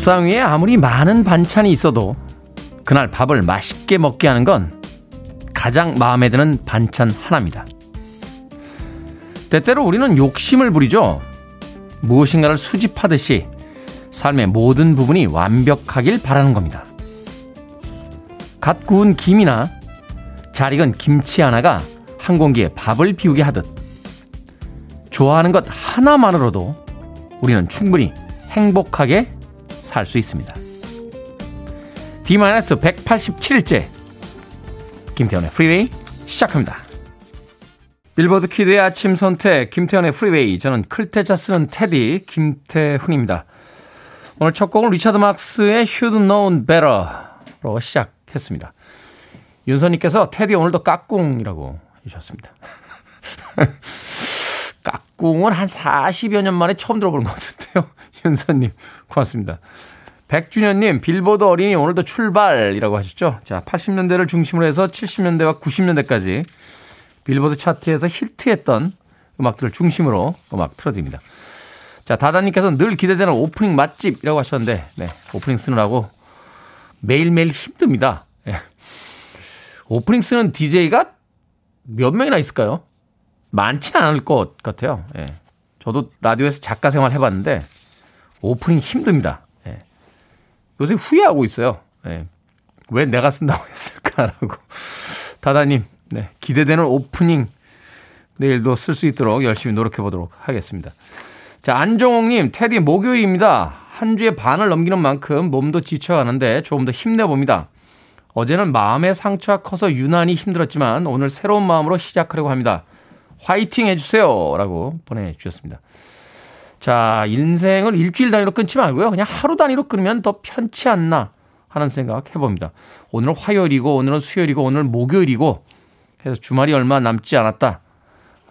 밥상 위에 아무리 많은 반찬이 있어도 그날 밥을 맛있게 먹게 하는 건 가장 마음에 드는 반찬 하나입니다. 때때로 우리는 욕심을 부리죠. 무엇인가를 수집하듯이 삶의 모든 부분이 완벽하길 바라는 겁니다. 갓 구운 김이나 잘 익은 김치 하나가 한 공기에 밥을 비우게 하듯 좋아하는 것 하나만으로도 우리는 충분히 행복하게 살 수 있습니다. D-187일째 김태훈의 프리웨이 시작합니다. 빌보드 키드의 아침 선택 김태훈의 프리웨이 저는 클 태 자 쓰는 태디 김태훈입니다. 오늘 첫 곡은 리차드 막스의 Should've Known Better로 시작했습니다. 윤선님께서 태디 오늘도 까꿍이라고 해주셨습니다. 까꿍은 한 40여 년 만에 처음 들어보는 것 같은데요. 윤선님 고맙습니다. 백준현님, 빌보드 어린이 오늘도 출발이라고 하셨죠? 자, 80년대를 중심으로 해서 70년대와 90년대까지 빌보드 차트에서 히트했던 음악들을 중심으로 음악 틀어드립니다. 자, 다다님께서 늘 기대되는 오프닝 맛집이라고 하셨는데, 네, 오프닝 쓰느라고 매일매일 힘듭니다. 네. 오프닝 쓰는 DJ가 몇 명이나 있을까요? 많지는 않을 것 같아요. 예. 저도 라디오에서 작가 생활 해봤는데, 오프닝 힘듭니다. 요새 후회하고 있어요. 네. 왜 내가 쓴다고 했을까라고. 다다님, 네. 기대되는 오프닝 내일도 쓸 수 있도록 열심히 노력해 보도록 하겠습니다. 자, 안정옥님, 테디 목요일입니다. 한 주의 반을 넘기는 만큼 몸도 지쳐가는데 조금 더 힘내봅니다. 어제는 마음의 상처가 커서 유난히 힘들었지만 오늘 새로운 마음으로 시작하려고 합니다. 화이팅 해주세요. 라고 보내주셨습니다. 자, 인생을 일주일 단위로 끊지 말고요. 그냥 하루 단위로 끊으면 더 편치 않나 하는 생각 해봅니다. 오늘은 화요일이고, 오늘은 수요일이고, 오늘은 목요일이고, 해서 주말이 얼마 남지 않았다.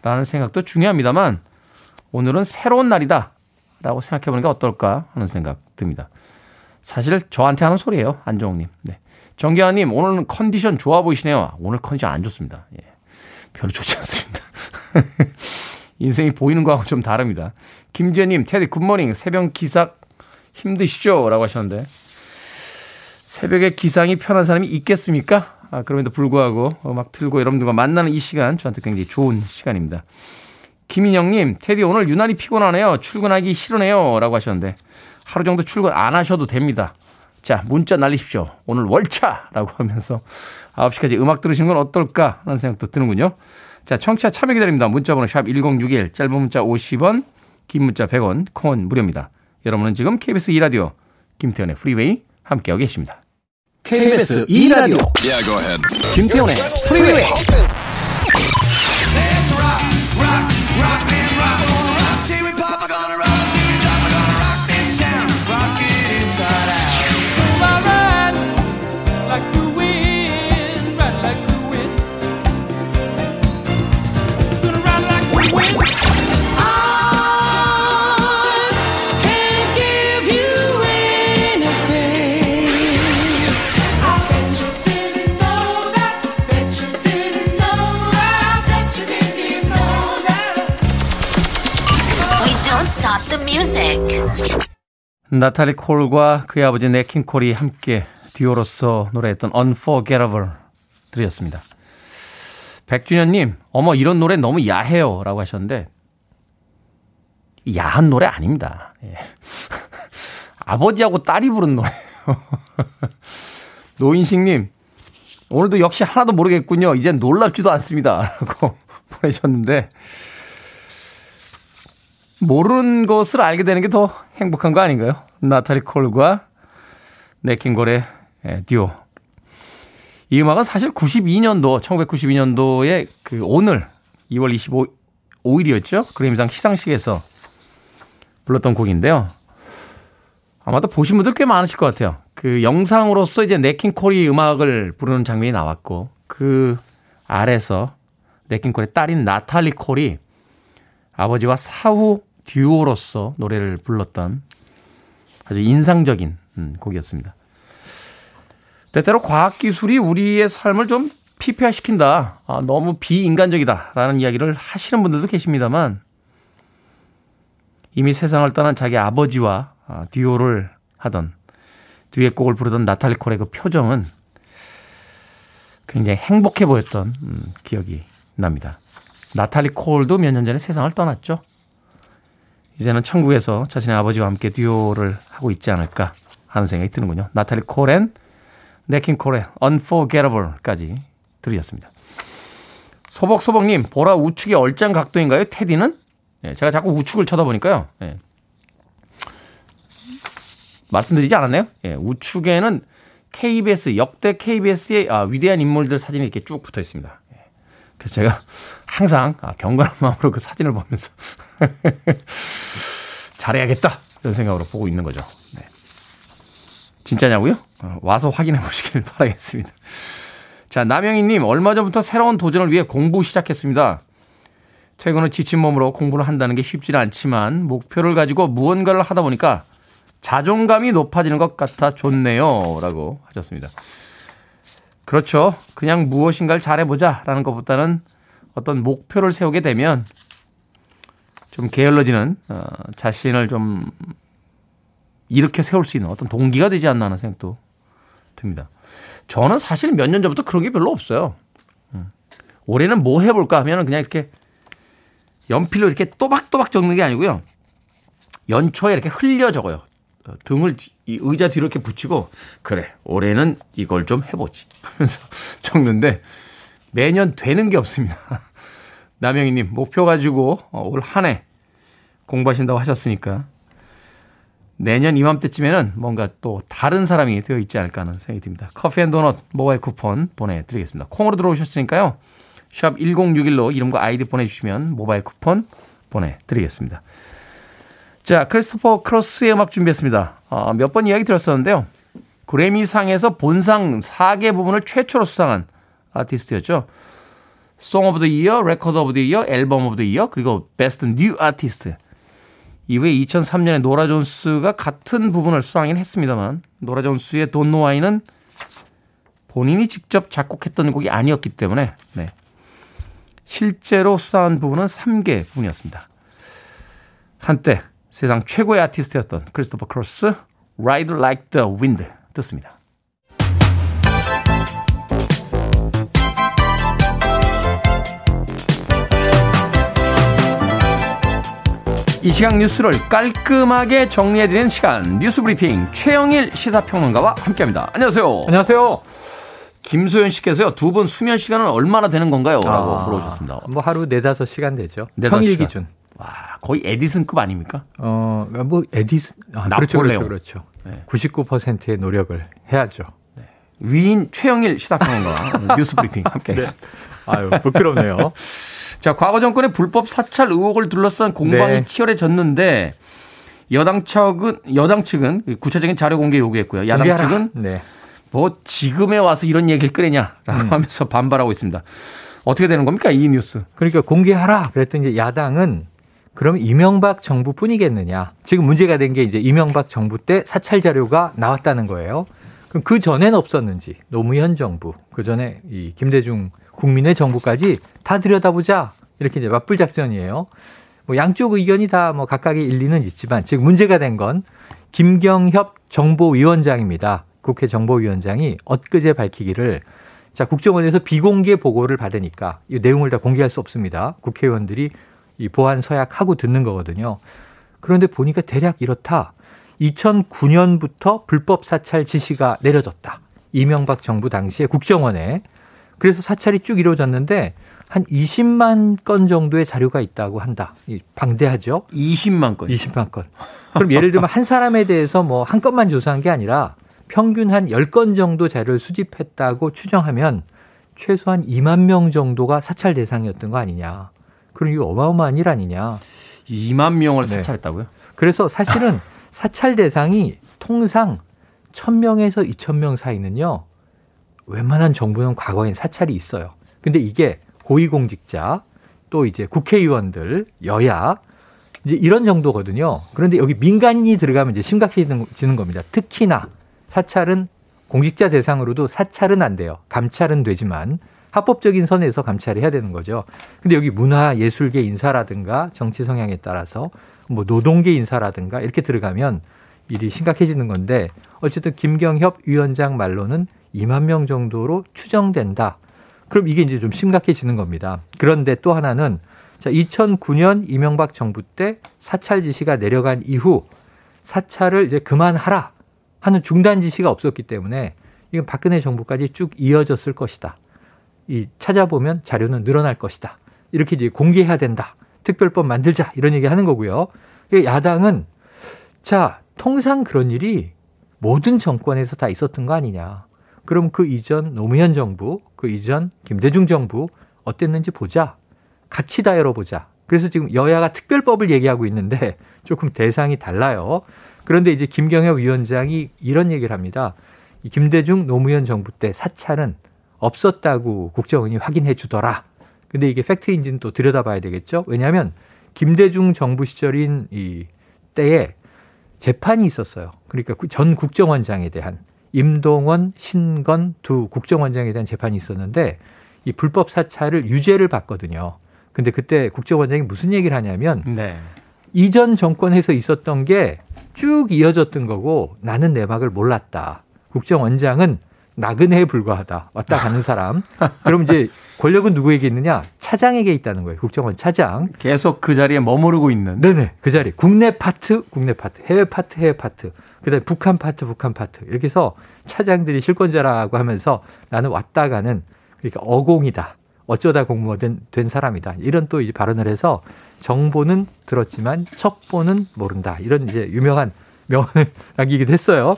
라는 생각도 중요합니다만, 오늘은 새로운 날이다. 라고 생각해보는 게 어떨까 하는 생각 듭니다. 사실 저한테 하는 소리예요. 안정욱님. 네. 정기아님, 오늘은 컨디션 좋아 보이시네요. 오늘 컨디션 안 좋습니다. 예. 별로 좋지 않습니다. 인생이 보이는 거하고 좀 다릅니다. 김지현님, 테디 굿모닝. 새벽 기상 힘드시죠? 라고 하셨는데. 새벽에 기상이 편한 사람이 있겠습니까? 아, 그럼에도 불구하고 음악 틀고 여러분들과 만나는 이 시간 저한테 굉장히 좋은 시간입니다. 김인영님, 테디 오늘 유난히 피곤하네요. 출근하기 싫으네요. 라고 하셨는데 하루 정도 출근 안 하셔도 됩니다. 자, 문자 날리십시오. 오늘 월차! 라고 하면서 9시까지 음악 들으시는 건 어떨까 하는 생각도 드는군요. 자, 청취자 참여 기다립니다. 문자번호 샵 1061, 짧은 문자 50원, 긴 문자 100원, 콩은 무료입니다. 여러분은 지금 KBS 2라디오 김태훈의 프리웨이 함께하고 계십니다. KBS 2라디오 yeah, 김태훈의 프리웨이 나탈리 콜과 그의 아버지 네킨 콜이 함께 듀오로서 노래했던 Unforgettable 들으셨습니다. 백준현님, 어머, 이런 노래 너무 야해요. 라고 하셨는데, 야한 노래 아닙니다. 예. 아버지하고 딸이 부른 노래예요. 노인식님, 오늘도 역시 하나도 모르겠군요. 이젠 놀랍지도 않습니다. 라고 보내셨는데, 모르는 것을 알게 되는 게 더 행복한 거 아닌가요? 나타리 콜과 네킹골의 예, 듀오. 이 음악은 사실 92년도, 1992년도에 그 오늘 2월 25, 5일이었죠? 그래미상 시상식에서 불렀던 곡인데요. 아마도 보신 분들 꽤 많으실 것 같아요. 그 영상으로서 이제 네킹콜이 음악을 부르는 장면이 나왔고 그 아래서 네킹콜의 딸인 나탈리 콜이 아버지와 사후 듀오로서 노래를 불렀던 아주 인상적인 음, 곡이었습니다. 때때로 과학기술이 우리의 삶을 좀 피폐화시킨다. 아, 너무 비인간적이다. 라는 이야기를 하시는 분들도 계십니다만 이미 세상을 떠난 자기 아버지와 아, 듀오를 하던 뒤에 곡을 부르던 나탈리 콜의 그 표정은 굉장히 행복해 보였던 음, 기억이 납니다. 나탈리 콜도 몇 년 전에 세상을 떠났죠. 이제는 천국에서 자신의 아버지와 함께 듀오를 하고 있지 않을까 하는 생각이 드는군요. 나탈리 콜앤 네킨 콜의 Unforgettable까지 들으셨습니다. 소복소복님, 보라 우측의 얼짱 각도인가요? 테디는? 예, 제가 자꾸 우측을 쳐다보니까요. 예. 말씀드리지 않았나요? 예, 우측에는 KBS, 역대 KBS의 아, 위대한 인물들 사진이 이렇게 쭉 붙어 있습니다. 예. 그래서 제가 항상 아, 경건한 마음으로 그 사진을 보면서 잘해야겠다. 이런 생각으로 보고 있는 거죠. 네. 진짜냐고요? 어, 와서 확인해 보시길 바라겠습니다. 자, 남영희님, 얼마 전부터 새로운 도전을 위해 공부 시작했습니다. 최근에 지친 몸으로 공부를 한다는 게 쉽지는 않지만 목표를 가지고 무언가를 하다 보니까 자존감이 높아지는 것 같아 좋네요. 라고 하셨습니다. 그렇죠. 그냥 무엇인가를 잘해보자 라는 것보다는 어떤 목표를 세우게 되면 좀 게을러지는 어, 자신을 좀 이렇게 세울 수 있는 어떤 동기가 되지 않나 하는 생각도 듭니다. 저는 사실 몇 년 전부터 그런 게 별로 없어요. 음. 올해는 뭐 해볼까 하면 그냥 이렇게 연필로 이렇게 또박또박 적는 게 아니고요. 연초에 이렇게 흘려 적어요. 어, 등을 이 의자 뒤로 이렇게 붙이고 그래 올해는 이걸 좀 해보지 하면서 적는데 매년 되는 게 없습니다. 남영희님 목표 가지고 어, 올한 해 공부하신다고 하셨으니까 내년 이맘때쯤에는 뭔가 또 다른 사람이 되어 있지 않을까 하는 생각이 듭니다. 커피 and 도넛 모바일 쿠폰 보내드리겠습니다. 콩으로 들어오셨으니까요. 샵 1061로 이름과 아이디 보내주시면 모바일 쿠폰 보내드리겠습니다. 자, 크리스토퍼 크로스의 음악 준비했습니다. 어, 몇 번 이야기 들었었는데요. 그래미상에서 본상 4개 부분을 최초로 수상한 아티스트였죠. Song of the Year, Record of the Year, Album of the Year, 그리고 Best New Artist. 이후에 2003년에 노라 존스가 같은 부분을 수상하긴 했습니다만 노라 존스의 돈 노아이는 본인이 직접 작곡했던 곡이 아니었기 때문에 네. 실제로 수상한 부분은 3개 부분이었습니다. 한때 세상 최고의 아티스트였던 크리스토퍼 크로스 Ride Like the Wind 듣습니다. 이 시간 뉴스를 깔끔하게 정리해드리는 시간 뉴스 브리핑 최영일 시사평론가와 함께합니다. 안녕하세요. 안녕하세요. 김소연 씨께서요 두 분 수면 시간은 얼마나 되는 건가요? 라고 아, 물어보셨습니다. 뭐 하루 네다섯 시간 되죠. 평일 기준. 와 거의 에디슨급 아닙니까? 어 뭐 에디슨 아, 그렇죠 그렇죠 그렇죠. 네. 99%의 노력을 해야죠. 네. 위인 최영일 시사평론가 뉴스 브리핑 함께하겠습니다. 네. 아유 부끄럽네요. 자, 과거 정권의 불법 사찰 의혹을 둘러싼 공방이 네. 치열해졌는데 여당 측은 여당 측은 구체적인 자료 공개 요구했고요. 야당 공개하라. 측은 네. 뭐 지금에 와서 이런 얘기를 꺼내냐라고 음. 하면서 반발하고 있습니다. 어떻게 되는 겁니까 이 뉴스? 그러니까 공개하라 그랬더니 야당은 그럼 이명박 정부뿐이겠느냐? 지금 문제가 된 게 이제 이명박 정부 때 사찰 자료가 나왔다는 거예요. 그럼 그 전엔 없었는지 노무현 정부 그 전에 이 김대중 국민의 정부까지 다 들여다보자. 이렇게 이제 맞불 작전이에요. 뭐 양쪽 의견이 다 뭐 각각의 일리는 있지만 지금 문제가 된 건 김경협 정보위원장입니다. 국회 정보위원장이 엊그제 밝히기를 자, 국정원에서 비공개 보고를 받으니까 이 내용을 다 공개할 수 없습니다. 국회의원들이 이 보안 서약하고 듣는 거거든요. 그런데 보니까 대략 이렇다. 2009년부터 불법 사찰 지시가 내려졌다. 이명박 정부 당시에 국정원에 그래서 사찰이 쭉 이루어졌는데 한 20만 건 정도의 자료가 있다고 한다. 방대하죠. 20만 건. 20만 건. 그럼 예를 들면 한 사람에 대해서 뭐 한 건만 조사한 게 아니라 평균 한 10건 정도 자료를 수집했다고 추정하면 최소한 2만 명 정도가 사찰 대상이었던 거 아니냐. 그럼 이거 어마어마한 일 아니냐. 2만 명을 네. 사찰했다고요? 그래서 사실은 사찰 대상이 통상 1000명에서 2000명 사이는요. 웬만한 정부는 과거엔 사찰이 있어요. 근데 이게 고위공직자 또 이제 국회의원들 여야 이제 이런 정도거든요. 그런데 여기 민간인이 들어가면 이제 심각해지는 겁니다. 특히나 사찰은 공직자 대상으로도 사찰은 안 돼요. 감찰은 되지만 합법적인 선에서 감찰을 해야 되는 거죠. 근데 여기 문화 예술계 인사라든가 정치 성향에 따라서 뭐 노동계 인사라든가 이렇게 들어가면 일이 심각해지는 건데 어쨌든 김경협 위원장 말로는 2만 명 정도로 추정된다. 그럼 이게 이제 좀 심각해지는 겁니다. 그런데 또 하나는 자, 2009년 이명박 정부 때 사찰 지시가 내려간 이후 사찰을 이제 그만하라 하는 중단 지시가 없었기 때문에 이건 박근혜 정부까지 쭉 이어졌을 것이다. 이 찾아보면 자료는 늘어날 것이다. 이렇게 이제 공개해야 된다. 특별법 만들자 이런 얘기 하는 거고요. 야당은 자 통상 그런 일이 모든 정권에서 다 있었던 거 아니냐. 그럼 그 이전 노무현 정부, 그 이전 김대중 정부 어땠는지 보자. 같이 다 열어보자. 그래서 지금 여야가 특별법을 얘기하고 있는데 조금 대상이 달라요. 그런데 이제 김경엽 위원장이 이런 얘기를 합니다. 김대중 노무현 정부 때 사찰은 없었다고 국정원이 확인해 주더라. 근데 이게 팩트인지는 또 들여다봐야 되겠죠. 왜냐하면 김대중 정부 시절인 이 때에 재판이 있었어요. 그러니까 전 국정원장에 대한 임동원, 신건 두 국정원장에 대한 재판이 있었는데 이 불법 사찰을 유죄를 받거든요. 근데 그때 국정원장이 무슨 얘기를 하냐면 네. 이전 정권에서 있었던 게 쭉 이어졌던 거고 나는 내막을 몰랐다. 국정원장은 나그네에 불과하다. 왔다 가는 사람. 그럼 이제 권력은 누구에게 있느냐? 차장에게 있다는 거예요. 국정원 차장. 계속 그 자리에 머무르고 있는. 네네. 그 자리. 국내 파트, 국내 파트. 해외 파트, 해외 파트. 그 다음에 북한 파트, 북한 파트. 이렇게 해서 차장들이 실권자라고 하면서 나는 왔다 가는 그러니까 어공이다. 어쩌다 공무원 된 사람이다. 이런 또 이제 발언을 해서 정보는 들었지만 첩보는 모른다. 이런 이제 유명한 명언을 남기기도 했어요.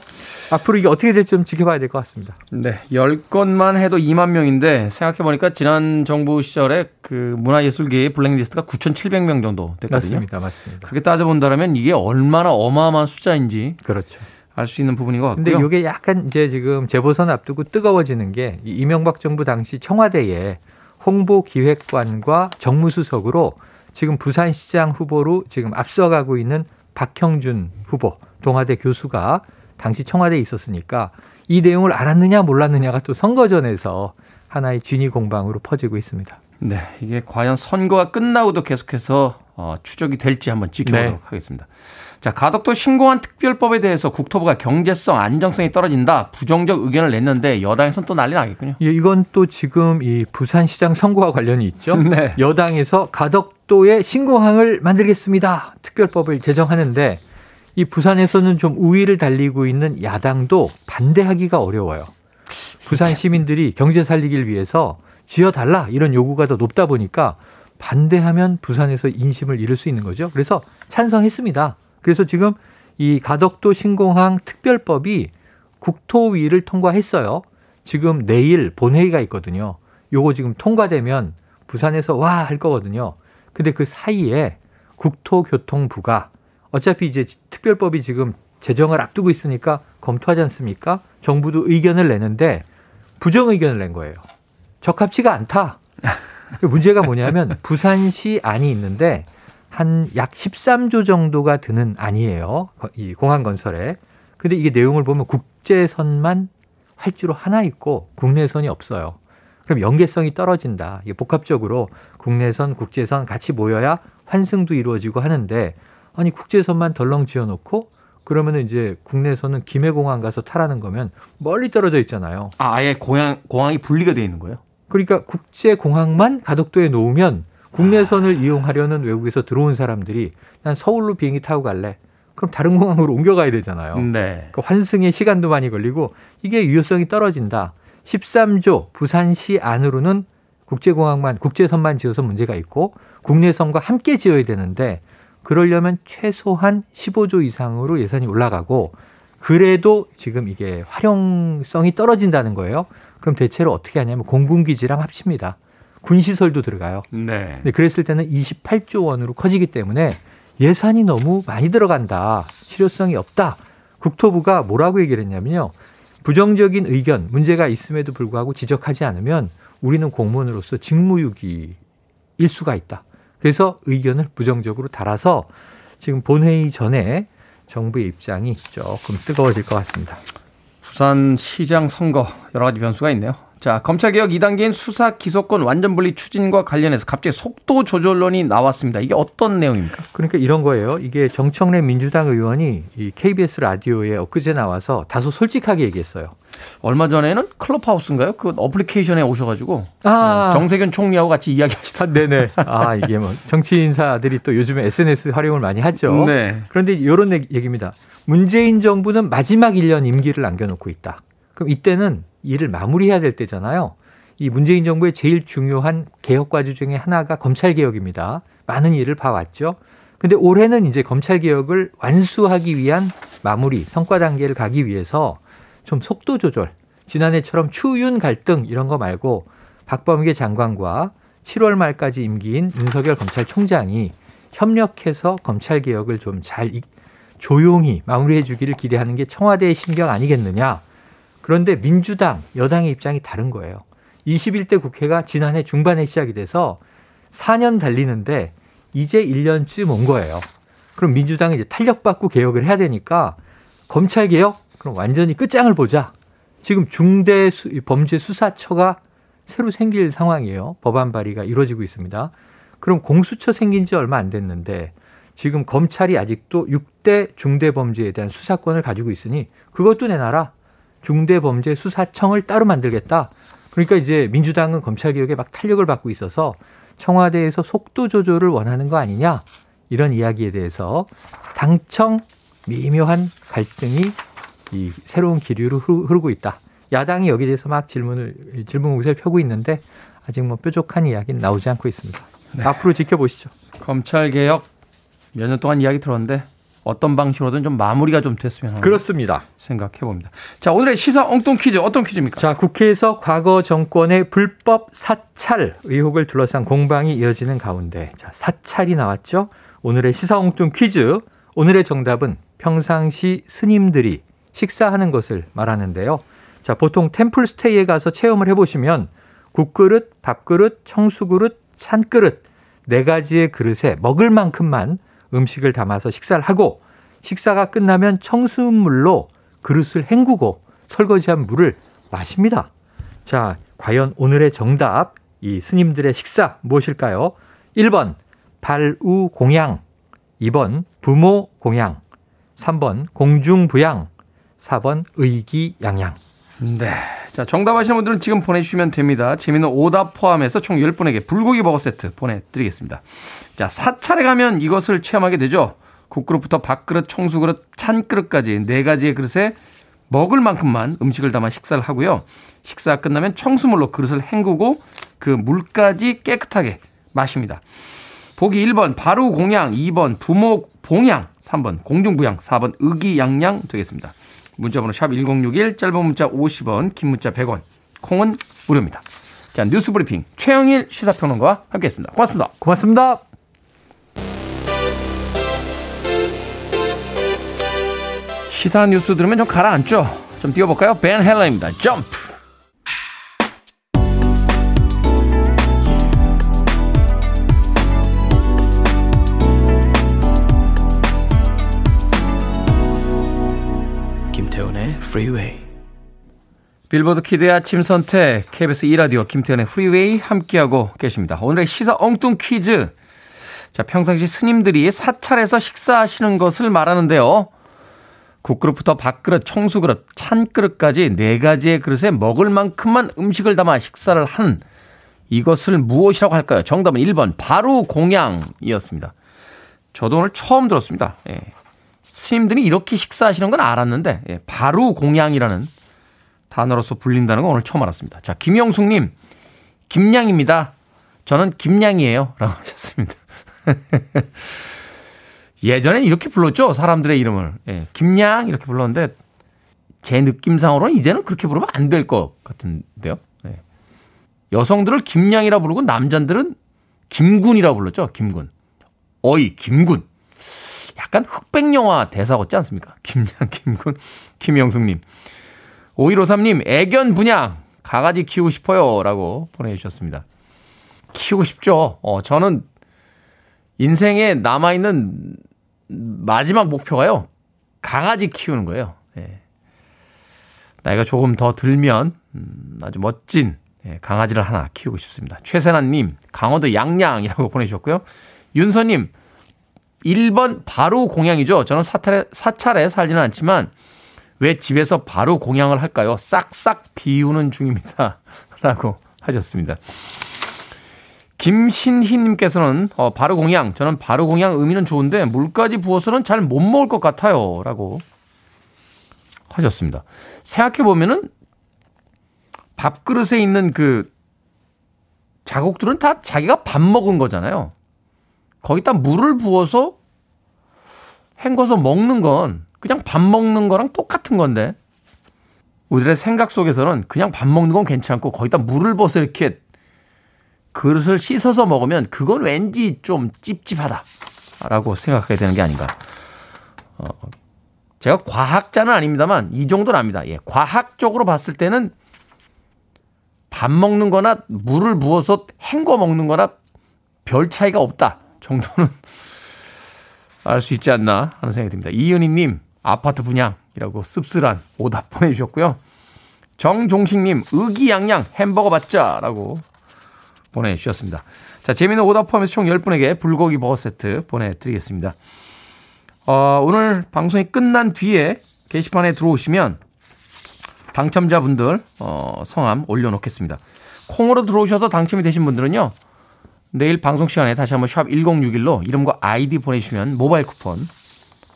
앞으로 이게 어떻게 될지 좀 지켜봐야 될 것 같습니다. 네. 10건만 해도 2만 명인데 생각해보니까 지난 정부 시절에 그 문화예술계의 블랙리스트가 9,700명 정도 됐거든요. 맞습니다. 맞습니다. 그렇게 따져본다면 이게 얼마나 어마어마한 숫자인지. 그렇죠. 알수 있는 부분인 것 같고요. 근데 이게 약간 이제 지금 재보선 앞두고 뜨거워지는 게 이명박 정부 당시 청와대에 홍보기획관과 정무수석으로 지금 부산시장 후보로 지금 앞서가고 있는 박형준 후보 동아대 교수가 당시 청와대에 있었으니까 이 내용을 알았느냐 몰랐느냐가 또 선거전에서 하나의 진위 공방으로 퍼지고 있습니다. 네, 이게 과연 선거가 끝나고도 계속해서 어, 추적이 될지 한번 지켜보도록 네. 하겠습니다. 자, 가덕도 신공한 특별법에 대해서 국토부가 경제성, 안정성이 떨어진다 부정적 의견을 냈는데 여당에서는 또 난리 나겠군요. 예, 이건 또 지금 이 부산시장 선거와 관련이 있죠. 네. 여당에서 가덕도에 신공항을 만들겠습니다. 특별법을 제정하는데 이 부산에서는 좀 우위를 달리고 있는 야당도 반대하기가 어려워요. 부산 시민들이 경제 살리기를 위해서 지어달라 이런 요구가 더 높다 보니까 반대하면 부산에서 인심을 잃을 수 있는 거죠. 그래서 찬성했습니다. 그래서 지금 이 가덕도 신공항 특별법이 국토위를 통과했어요. 지금 내일 본회의가 있거든요. 요거 지금 통과되면 부산에서 와 할 거거든요. 근데 그 사이에 국토교통부가 어차피 이제 특별법이 지금 제정을 앞두고 있으니까 검토하지 않습니까? 정부도 의견을 내는데 부정 의견을 낸 거예요. 적합치가 않다. 문제가 뭐냐면 부산시 안이 있는데 한 약 13조 정도가 드는 안이에요. 이 공항 건설에. 근데 이게 내용을 보면 국제선만 활주로 하나 있고 국내선이 없어요. 그럼 연계성이 떨어진다. 이게 복합적으로 국내선, 국제선 같이 모여야 환승도 이루어지고 하는데 아니 국제선만 덜렁 지어놓고 그러면 이제 국내선은 김해공항 가서 타라는 거면 멀리 떨어져 있잖아요. 아, 아예 공항 공항이 분리가 돼 있는 거예요? 그러니까 국제공항만 가덕도에 놓으면 국내선을 이용하려는 외국에서 들어온 사람들이 난 서울로 비행기 타고 갈래. 그럼 다른 공항으로 옮겨가야 되잖아요. 네. 그 환승에 시간도 많이 걸리고 이게 유효성이 떨어진다. 13조 부산시 안으로는 국제공항만 국제선만 지어서 문제가 있고 국내선과 함께 지어야 되는데 그러려면 최소한 15조 이상으로 예산이 올라가고 그래도 지금 이게 활용성이 떨어진다는 거예요. 그럼 대체로 어떻게 하냐면 공군기지랑 합칩니다. 군시설도 들어가요. 네. 근데 그랬을 때는 28조 원으로 커지기 때문에 예산이 너무 많이 들어간다. 실효성이 없다. 국토부가 뭐라고 얘기를 했냐면요. 부정적인 의견, 문제가 있음에도 불구하고 지적하지 않으면 우리는 공무원으로서 직무유기일 수가 있다. 그래서 의견을 부정적으로 달아서 지금 본회의 전에 정부의 입장이 조금 뜨거워질 것 같습니다. 부산 시장 선거 여러 가지 변수가 있네요. 자, 검찰개혁 2단계인 수사 기소권 완전 분리 추진과 관련해서 갑자기 속도 조절론이 나왔습니다. 이게 어떤 내용입니까? 그러니까 이런 거예요. 이게 정청래 민주당 의원이 이 KBS 라디오에 엊그제 나와서 다소 솔직하게 얘기했어요. 얼마 전에는 클럽하우스인가요? 그 어플리케이션에 오셔가지고 아. 어, 정세균 총리하고 같이 이야기하시던. 네네. 아 이게 뭐 정치 인사들이 또 요즘에 SNS 활용을 많이 하죠. 네. 그런데 이런 얘기입니다. 문재인 정부는 마지막 1년 임기를 남겨놓고 있다. 그럼 이때는 일을 마무리해야 될 때잖아요. 이 문재인 정부의 제일 중요한 개혁 과제 중에 하나가 검찰 개혁입니다. 많은 일을 봐왔죠. 근데 올해는 이제 검찰 개혁을 완수하기 위한 마무리 성과 단계를 가기 위해서 좀 속도 조절, 지난해처럼 추윤 갈등 이런 거 말고 박범계 장관과 7월 말까지 임기인 윤석열 검찰총장이 협력해서 검찰 개혁을 좀 잘 조용히 마무리해 주기를 기대하는 게 청와대의 심경 아니겠느냐. 그런데 민주당, 여당의 입장이 다른 거예요. 21대 국회가 지난해 중반에 시작이 돼서 4년 달리는데 이제 1년쯤 온 거예요. 그럼 민주당이 이제 탄력받고 개혁을 해야 되니까 검찰 개혁 그럼 완전히 끝장을 보자. 지금 중대 범죄 수사처가 새로 생길 상황이에요. 법안 발의가 이루어지고 있습니다. 그럼 공수처 생긴 지 얼마 안 됐는데 지금 검찰이 아직도 6대 중대 범죄에 대한 수사권을 가지고 있으니 그것도 내놔라. 중대 범죄 수사청을 따로 만들겠다. 그러니까 이제 민주당은 검찰 개혁에 막 탄력을 받고 있어서 청와대에서 속도 조절을 원하는 거 아니냐 이런 이야기에 대해서 당청 미묘한 갈등이 이 새로운 기류로 흐르고 있다. 야당이 여기에 대해서 막 질문을 질문 의사를 펴고 있는데 아직 뭐 뾰족한 이야기는 나오지 않고 있습니다. 네. 앞으로 지켜보시죠. 검찰 개혁 몇 년 동안 이야기 들었는데 어떤 방식으로든 좀 마무리가 좀 됐으면 하는 그렇습니다. 생각해 봅니다. 자, 오늘의 시사 엉뚱 퀴즈 어떤 퀴즈입니까? 자, 국회에서 과거 정권의 불법 사찰 의혹을 둘러싼 공방이 이어지는 가운데 자, 사찰이 나왔죠. 오늘의 시사 엉뚱 퀴즈. 오늘의 정답은 평상시 스님들이 식사하는 것을 말하는데요. 자, 보통 템플 스테이에 가서 체험을 해 보시면 국그릇, 밥그릇, 청수그릇, 찬그릇 네 가지의 그릇에 먹을 만큼만 음식을 담아서 식사를 하고 식사가 끝나면 청수물로 그릇을 헹구고 설거지한 물을 마십니다. 자, 과연 오늘의 정답, 이 스님들의 식사 무엇일까요? 1번, 발우 공양. 2번, 부모 공양. 3번, 공중부양. 4번, 의기양양. 네. 자, 정답 아시는 분들은 지금 보내주시면 됩니다. 재미는 오답 포함해서 총 10분에게 불고기 버거 세트 보내드리겠습니다. 자, 사찰에 가면 이것을 체험하게 되죠. 국그릇부터 밥그릇, 청수그릇, 찬그릇까지 네 가지의 그릇에 먹을 만큼만 음식을 담아 식사를 하고요. 식사 끝나면 청수물로 그릇을 헹구고 그 물까지 깨끗하게 마십니다. 보기 1번 바로 공양, 2번 부모 봉양, 3번 공중부양, 4번 의기양양 되겠습니다. 문자번호 샵 1061, 짧은 문자 50원, 긴 문자 100원, 콩은 무료입니다. 자, 뉴스 브리핑 최영일 시사평론가와 함께했습니다. 고맙습니다. 고맙습니다. 시사 뉴스 들으면 좀 가라앉죠? 좀 뛰어볼까요? 벤 헬러입니다. 점프! 프리웨이 빌보드 키드의 아침 선택 KBS 2라디오 김태훈의 프리웨이 함께하고 계십니다. 오늘의 시사 엉뚱 퀴즈 자 평상시 스님들이 사찰에서 식사하시는 것을 말하는데요. 국그릇부터 밥그릇, 청수그릇, 찬그릇까지 네 가지의 그릇에 먹을 만큼만 음식을 담아 식사를 한 이것을 무엇이라고 할까요? 정답은 1번 바로 공양이었습니다. 저도 오늘 처음 들었습니다. 예. 스님들이 이렇게 식사하시는 건 알았는데 예. 바로 공양이라는 단어로서 불린다는 건 오늘 처음 알았습니다. 자, 김영숙님, 김양입니다. 저는 김양이에요. 라고 하셨습니다. 예전엔 이렇게 불렀죠. 사람들의 이름을. 예, 김양 이렇게 불렀는데 제 느낌상으로는 이제는 그렇게 부르면 안 될 것 같은데요. 예. 여성들을 김양이라 부르고 남자들은 김군이라 불렀죠. 김군. 어이 김군. 약간 흑백 영화 대사 같지 않습니까? 김양 김군 김영숙님. 5153님 애견 분양 강아지 키우고 싶어요 라고 보내주셨습니다. 키우고 싶죠. 어 저는 인생에 남아있는 마지막 목표가요. 강아지 키우는 거예요. 예. 나이가 조금 더 들면 음, 아주 멋진 예, 강아지를 하나 키우고 싶습니다. 최세나님, 강원도 양양이라고 보내주셨고요. 윤서님, 1번 바로 공양이죠. 저는 사찰에, 사찰에 살지는 않지만 왜 집에서 바로 공양을 할까요? 싹싹 비우는 중입니다. 라고 하셨습니다. 김신희님께서는 어, 바로 공양, 저는 바로 공양 의미는 좋은데 물까지 부어서는 잘 못 먹을 것 같아요. 라고 하셨습니다. 생각해보면은 밥그릇에 있는 그 자국들은 다 자기가 밥 먹은 거잖아요. 거기다 물을 부어서 헹궈서 먹는 건 그냥 밥 먹는 거랑 똑같은 건데 우리들의 생각 속에서는 그냥 밥 먹는 건 괜찮고 거기다 물을 부어서 이렇게 그릇을 씻어서 먹으면 그건 왠지 좀 찝찝하다라고 생각하게 되는 게 아닌가. 어, 제가 과학자는 아닙니다만 이 정도는 압니다. 예, 과학적으로 봤을 때는 밥 먹는 거나 물을 부어서 헹궈 먹는 거나 별 차이가 없다 정도는 알 수 있지 않나 하는 생각이 듭니다. 이은희님, 아파트 분양이라고 씁쓸한 오답 보내주셨고요. 정종식님, 의기양양 햄버거 받자라고 보내주셨습니다. 자, 재미있는 오답 포함해서 총 10분에게 불고기 버거 세트 보내드리겠습니다. 어, 오늘 방송이 끝난 뒤에 게시판에 들어오시면 당첨자분들 어, 성함 올려놓겠습니다. 콩으로 들어오셔서 당첨이 되신 분들은요. 내일 방송 시간에 다시 한번 샵 1061로 이름과 아이디 보내주시면 모바일 쿠폰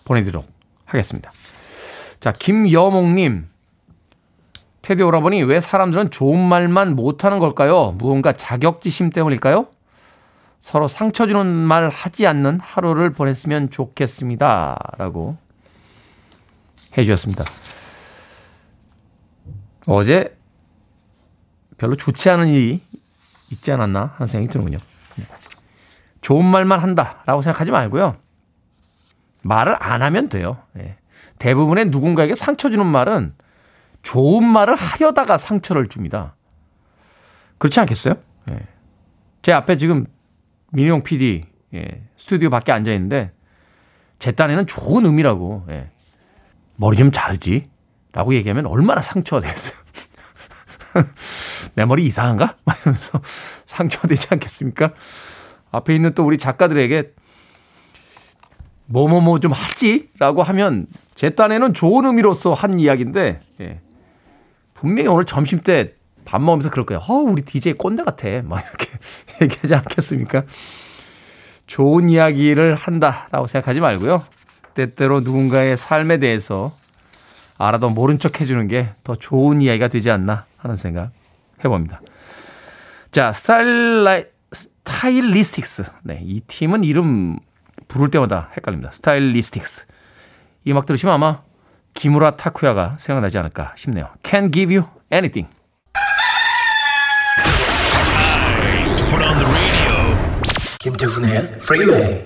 보내드리도록 하겠습니다. 자, 김여몽님. 테디 오라버니 왜 사람들은 좋은 말만 못하는 걸까요? 무언가 자격지심 때문일까요? 서로 상처 주는 말 하지 않는 하루를 보냈으면 좋겠습니다. 라고 해주셨습니다. 어제 별로 좋지 않은 일이 있지 않았나 하는 생각이 드는군요. 좋은 말만 한다라고 생각하지 말고요. 말을 안 하면 돼요. 예. 대부분의 누군가에게 상처 주는 말은 좋은 말을 하려다가 상처를 줍니다. 그렇지 않겠어요? 예. 제 앞에 지금 민용 PD 예. 스튜디오 밖에 앉아 있는데 제 딴에는 좋은 의미라고 예. 머리 좀 자르지 라고 얘기하면 얼마나 상처가 되겠어요. 내 머리 이상한가? 막 이러면서 상처되지 않겠습니까? 앞에 있는 또 우리 작가들에게 뭐뭐뭐 좀 하지? 라고 하면 제 딴에는 좋은 의미로서 한 이야기인데, 예. 분명히 오늘 점심 때 밥 먹으면서 그럴 거예요. 어, 우리 DJ 꼰대 같아. 막 이렇게 얘기하지 않겠습니까? 좋은 이야기를 한다라고 생각하지 말고요. 때때로 누군가의 삶에 대해서 알아도 모른 척 해주는 게 더 좋은 이야기가 되지 않나 하는 생각 해봅니다. 자, 스타일라이, 스타일리스틱스. 네, 이 팀은 이름 부를 때마다 헷갈립니다. 스타일리스틱스. 이 음악 들으시면 아마 기무라 타쿠야가 생각나지 않을까 싶네요. Can give you anything. 김태훈의 프리웨이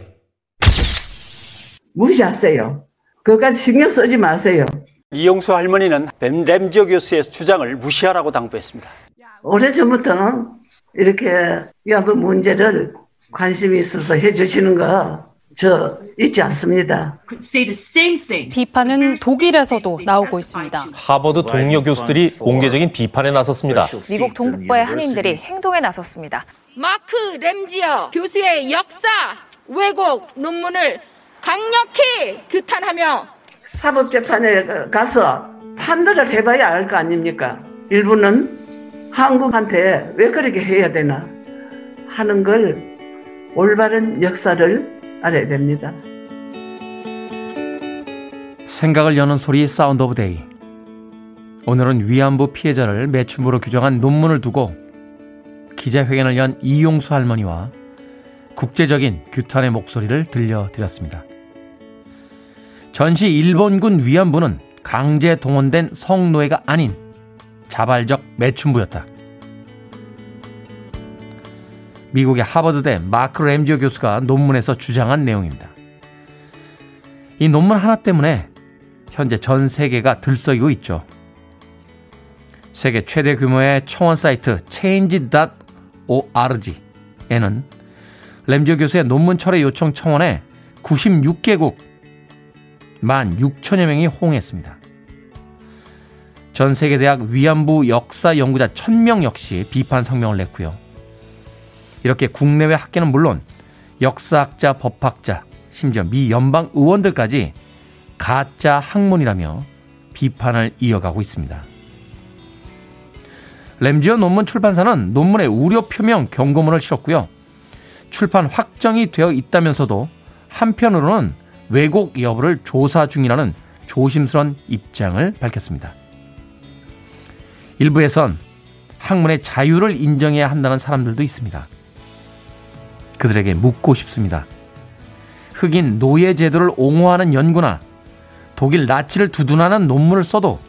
무시하세요. 그것까지 신경 쓰지 마세요. 이용수 할머니는 램지오 교수의 주장을 무시하라고 당부했습니다. 오래전부터 이렇게 위안부 문제를 관심이 있어서 해주시는 거 저 잊지 않습니다. 비판은 독일에서도 나오고 있습니다. 하버드 동료 교수들이 공개적인 비판에 나섰습니다. 미국 동북부의 한인들이 행동에 나섰습니다. 마크 램지어 교수의 역사 왜곡 논문을 강력히 규탄하며 사법재판에 가서 판단을 해봐야 알 거 아닙니까? 일부는 한국한테 왜 그렇게 해야 되나 하는 걸 올바른 역사를 알아야 됩니다. 생각을 여는 소리 Sound of Day. 오늘은 위안부 피해자를 매춘부로 규정한 논문을 두고 기자회견을 연 이용수 할머니와 국제적인 규탄의 목소리를 들려드렸습니다. 전시 일본군 위안부는 강제 동원된 성노예가 아닌 자발적 매춘부였다. 미국의 하버드대 마크 램지오 교수가 논문에서 주장한 내용입니다. 이 논문 하나 때문에 현재 전 세계가 들썩이고 있죠. 세계 최대 규모의 청원 사이트 change.org에는 램지오 교수의 논문 철회 요청 청원에 96개국 1 만 6천여 명이 호응했습니다. 전 세계 대학 위안부 역사 연구자 1000명 역시 비판 성명을 냈고요. 이렇게 국내외 학계는 물론 역사학자, 법학자, 심지어 미 연방 의원들까지 가짜 학문이라며 비판을 이어가고 있습니다. 램지어 논문 출판사는 논문에 우려 표명 경고문을 실었고요. 출판 확정이 되어 있다면서도 한편으로는 왜곡 여부를 조사 중이라는 조심스런 입장을 밝혔습니다. 일부에선 학문의 자유를 인정해야 한다는 사람들도 있습니다. 그들에게 묻고 싶습니다. 흑인 노예 제도를 옹호하는 연구나 독일 나치를 두둔하는 논문을 써도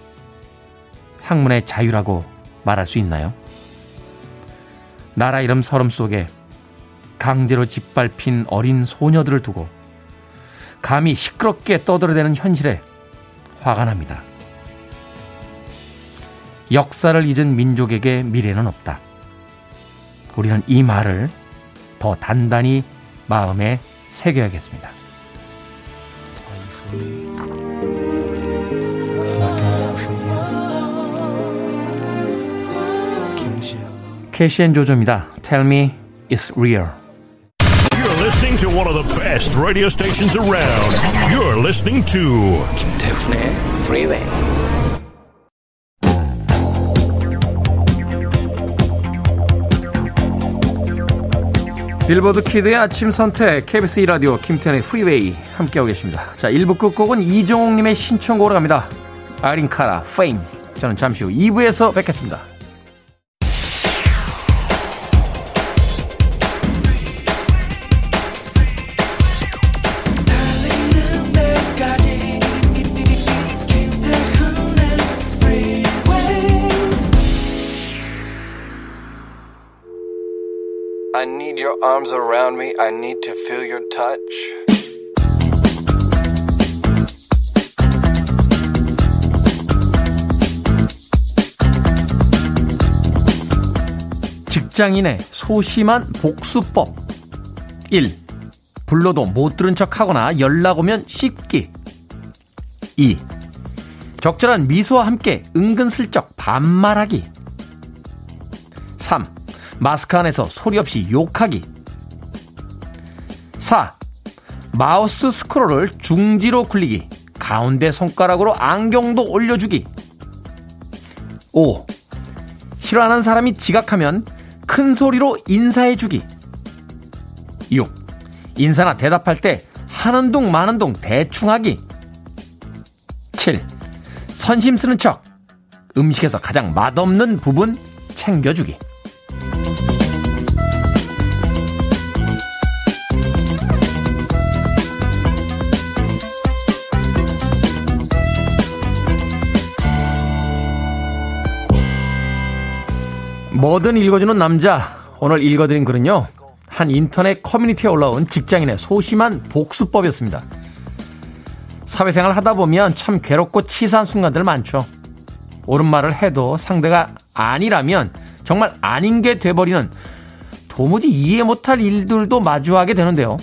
학문의 자유라고 말할 수 있나요? 나라 이름 서름 속에 강제로 짓밟힌 어린 소녀들을 두고 감히 시끄럽게 떠들어대는 현실에 화가 납니다. 역사를 잊은 민족에게 미래는 없다. 우리는 이 말을 더 단단히 마음에 새겨야겠습니다. 케이시 앤 조조입니다. Tell me it's real. To one of the best radio stations around. You're listening to 김태훈의 Freeway. 빌보드 키드의 아침 선택 KBS 2라디오 김태훈의 프리웨이 함께하고 계십니다. 자 1부 끝곡은 이종옥님의 신청곡으로 갑니다. 아이린 카라, 페임. 저는 잠시 후 2부에서 뵙겠습니다. Arms around me. I need to feel your touch. 직장인의 소심한 복수법 1. 불러도 못 들은 척 하거나 연락 오면 씹기 2. 적절한 미소와 함께 은근슬쩍 반말하기 3. 마스크 안에서 소리 없이 욕하기 4. 마우스 스크롤을 중지로 굴리기 가운데 손가락으로 안경도 올려주기 5. 싫어하는 사람이 지각하면 큰 소리로 인사해주기 6. 인사나 대답할 때 하는 둥 마는 둥 대충 하기 7. 선심 쓰는 척 음식에서 가장 맛없는 부분 챙겨주기 뭐든 읽어주는 남자. 오늘 읽어드린 글은요. 한 인터넷 커뮤니티에 올라온 직장인의 소심한 복수법이었습니다. 사회생활 하다 보면 참 괴롭고 치사한 순간들 많죠. 옳은 말을 해도 상대가 아니라면 정말 아닌 게 돼버리는 도무지 이해 못할 일들도 마주하게 되는데요.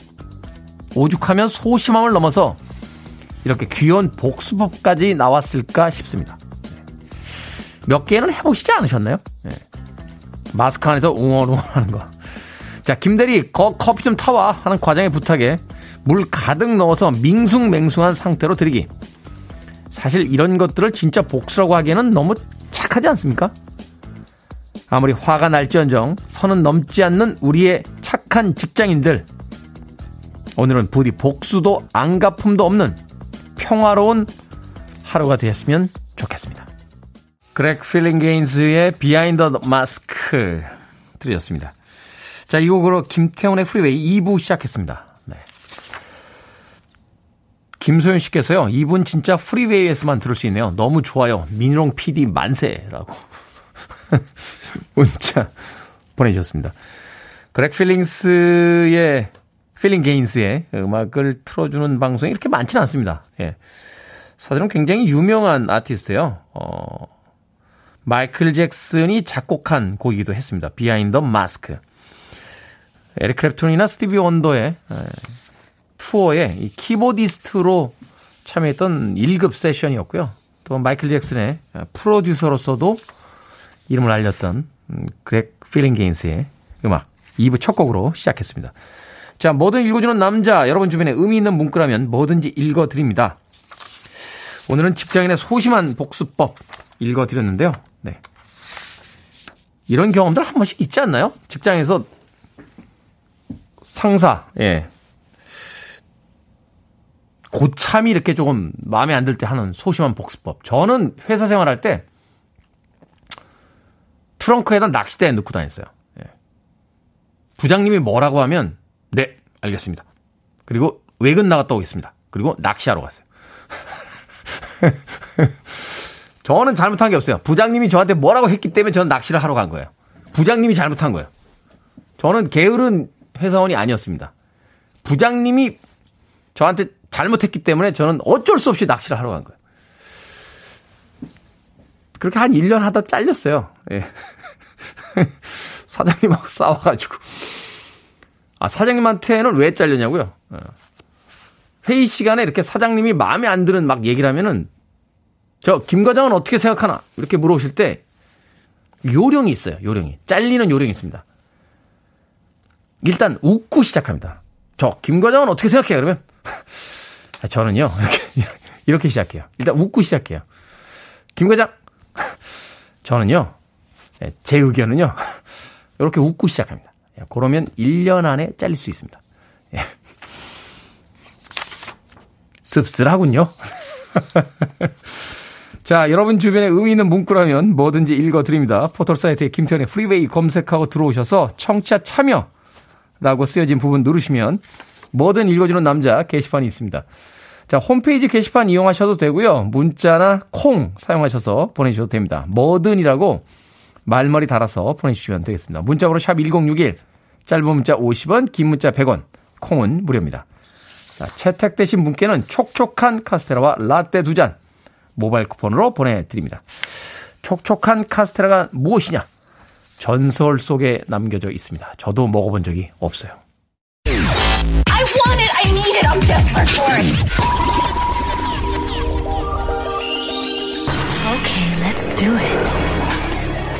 오죽하면 소심함을 넘어서 이렇게 귀여운 복수법까지 나왔을까 싶습니다. 몇 개는 해보시지 않으셨나요? 네. 마스크 안에서 웅얼웅얼 하는 거. 자, 김대리, 거, 커피 좀 타와 하는 과장의 부탁에 물 가득 넣어서 밍숭맹숭한 상태로 드리기. 사실 이런 것들을 진짜 복수라고 하기에는 너무 착하지 않습니까? 아무리 화가 날지언정 선은 넘지 않는 우리의 착한 직장인들. 오늘은 부디 복수도 안갚음도 없는 평화로운 하루가 되었으면 좋겠습니다. 그렉 필링게인스의 Behind the Mask 들으셨습니다. 자, 이 곡으로 김태훈의 프리웨이 2부 시작했습니다. 네. 김소연 씨께서요, 이분 진짜 프리웨이에서만 들을 수 있네요. 너무 좋아요. 민롱 PD 만세라고. 문자 보내주셨습니다. 그렉 필링스의, 필링게인스의 음악을 틀어주는 방송이 이렇게 많지는 않습니다. 예. 사실은 굉장히 유명한 아티스트예요. 어, 마이클 잭슨이 작곡한 곡이기도 했습니다. Behind the Mask. 에릭 클랩튼이나 스티비 원더의 투어에 키보디스트로 참여했던 1급 세션이었고요. 또 마이클 잭슨의 프로듀서로서도 이름을 알렸던 음, 그렉 필링게인스의 음악 2부 첫 곡으로 시작했습니다. 자, 뭐든 읽어주는 남자, 여러분 주변에 의미 있는 문구라면 뭐든지 읽어드립니다. 오늘은 직장인의 소심한 복수법 읽어드렸는데요. 네. 이런 경험들 한 번씩 있지 않나요? 직장에서 상사, 예. 고참이 이렇게 조금 마음에 안 들 때 하는 소심한 복수법. 저는 회사 생활할 때 트렁크에다 낚싯대 넣고 다녔어요. 예. 부장님이 뭐라고 하면 네, 알겠습니다. 그리고 외근 나갔다 오겠습니다. 그리고 낚시하러 갔어요. 저는 잘못한 게 없어요. 부장님이 저한테 뭐라고 했기 때문에 저는 낚시를 하러 간 거예요. 부장님이 잘못한 거예요. 저는 게으른 회사원이 아니었습니다. 부장님이 저한테 잘못했기 때문에 저는 어쩔 수 없이 낚시를 하러 간 거예요. 그렇게 한 1년 하다 잘렸어요. 예. 사장님하고 싸워가지고. 아, 사장님한테는 왜 잘렸냐고요? 어. 회의 시간에 이렇게 사장님이 마음에 안 드는 막 얘기를 하면은 저 김 과장은 어떻게 생각하나? 이렇게 물어보실 때 요령이 있어요. 요령이. 잘리는 요령이 있습니다. 일단 웃고 시작합니다. 저 김 과장은 어떻게 생각해? 그러면 저는요. 이렇게 이렇게 시작해요. 일단 웃고 시작해요. 김 과장 저는요. 예, 제 의견은요. 이렇게 웃고 시작합니다. 예, 그러면 1년 안에 잘릴 수 있습니다. 예. 씁쓸하군요. 자, 여러분 주변에 의미 있는 문구라면 뭐든지 읽어드립니다. 포털사이트에 김태현의 프리웨이 검색하고 들어오셔서 청취자 참여라고 쓰여진 부분 누르시면 뭐든 읽어주는 남자 게시판이 있습니다. 자, 홈페이지 게시판 이용하셔도 되고요. 문자나 콩 사용하셔서 보내주셔도 됩니다. 뭐든이라고 말머리 달아서 보내주시면 되겠습니다. 문자번호 샵 1061, 짧은 문자 50원, 긴 문자 100원, 콩은 무료입니다. 자, 채택되신 분께는 촉촉한 카스테라와 라떼 두 잔 모바일 쿠폰으로 보내드립니다. 촉촉한 카스테라가 무엇이냐? 전설 속에 남겨져 있습니다. 저도 먹어본 적이 없어요. I want it, I need it, I'm desperate for it. Okay, let's do it.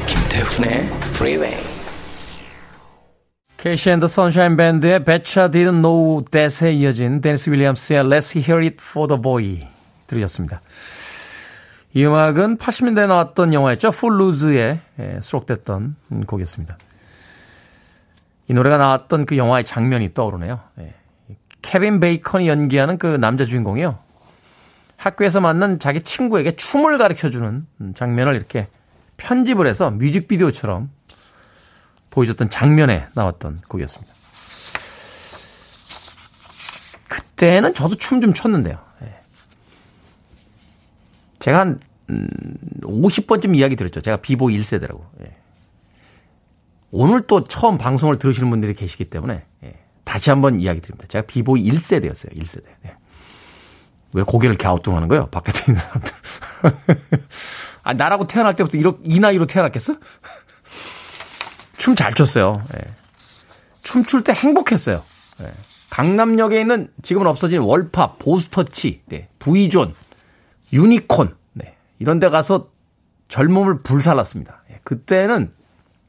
김태훈의 Freeway. 캐시 앤더 선샤인 밴드의 Betcha Didn't Know That에 이어진 데니스 윌리엄스의 Let's Hear It For The Boy 들으셨습니다. 이 음악은 80년대에 나왔던 영화였죠. 풀루즈에 수록됐던 곡이었습니다. 이 노래가 나왔던 그 영화의 장면이 떠오르네요. 예. 케빈 베이컨이 연기하는 그 남자 주인공이요. 학교에서 만난 자기 친구에게 춤을 가르쳐주는 장면을 이렇게 편집을 해서 뮤직비디오처럼 보여줬던 장면에 나왔던 곡이었습니다. 그때는 저도 춤 좀 췄는데요. 예. 제가 한 50번쯤 이야기 드렸죠. 제가 비보이 1세대라고. 예. 오늘 또 처음 방송을 들으시는 분들이 계시기 때문에 예. 다시 한번 이야기 드립니다. 제가 비보이 1세대였어요. 1세대. 예. 왜 고개를 갸우뚱하는 거예요? 밖에 있는 사람들. 아, 나라고 태어날 때부터 이렇게, 이 나이로 태어났겠어? 춤 잘 췄어요. 예. 춤출 때 행복했어요. 예. 강남역에 있는 지금은 없어진 월팝, 보스터치, 네, V존, 유니콘, 네, 이런 데 가서 젊음을 불살랐습니다. 예. 그때는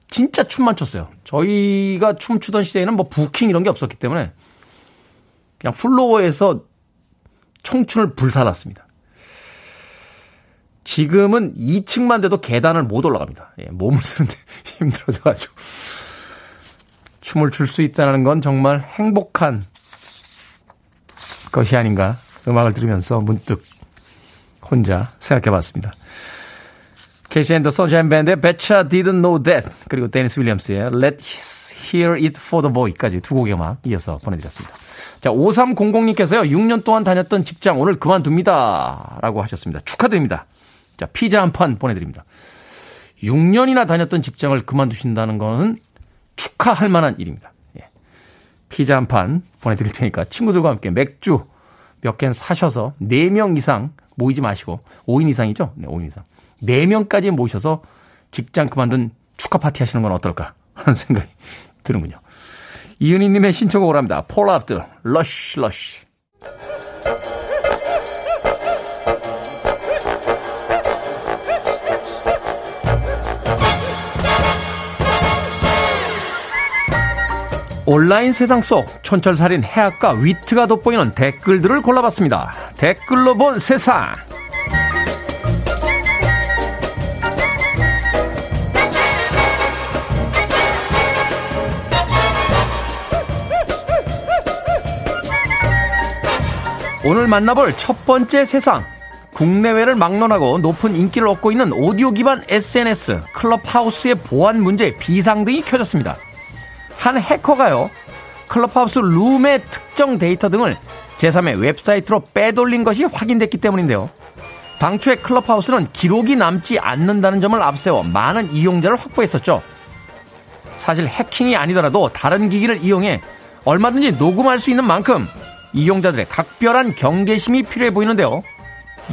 진짜 춤만 췄어요. 저희가 춤추던 시대에는 뭐 부킹 이런 게 없었기 때문에 그냥 플로어에서 청춘을 불살랐습니다. 지금은 2층만 돼도 계단을 못 올라갑니다. 예, 몸을 쓰는데 힘들어져가지고. 춤을 출 수 있다는 건 정말 행복한 것이 아닌가. 음악을 들으면서 문득 혼자 생각해 봤습니다. KC and the Sunshine Band의 Betcha Didn't Know That 그리고 데니스 윌리엄스의 Let Hear It For The Boy까지 두 곡의 음악 이어서 보내드렸습니다. 자, 5300님께서요, 6년 동안 다녔던 직장 오늘 그만둡니다. 라고 하셨습니다. 축하드립니다. 자, 피자 한 판 보내드립니다. 6년이나 다녔던 직장을 그만두신다는 것은 축하할 만한 일입니다. 예. 피자 한 판 보내드릴 테니까 친구들과 함께 맥주 몇 캔 사셔서 4명 이상 모이지 마시고 5인 이상이죠? 네, 5인 이상. 4명까지 모이셔서 직장 그만둔 축하 파티 하시는 건 어떨까 하는 생각이 드는군요. 이은희 님의 신청곡을 합니다. 폴라 압둘, Rush, Rush. 온라인 세상 속 촌철살인 해학과 위트가 돋보이는 댓글들을 골라봤습니다. 댓글로 본 세상. 오늘 만나볼 첫 번째 세상. 국내외를 막론하고 높은 인기를 얻고 있는 오디오 기반 SNS 클럽하우스의 보안 문제 비상 등이 켜졌습니다. 한 해커가요, 클럽하우스 룸의 특정 데이터 등을 제3의 웹사이트로 빼돌린 것이 확인됐기 때문인데요. 당초에 클럽하우스는 기록이 남지 않는다는 점을 앞세워 많은 이용자를 확보했었죠. 사실 해킹이 아니더라도 다른 기기를 이용해 얼마든지 녹음할 수 있는 만큼 이용자들의 각별한 경계심이 필요해 보이는데요.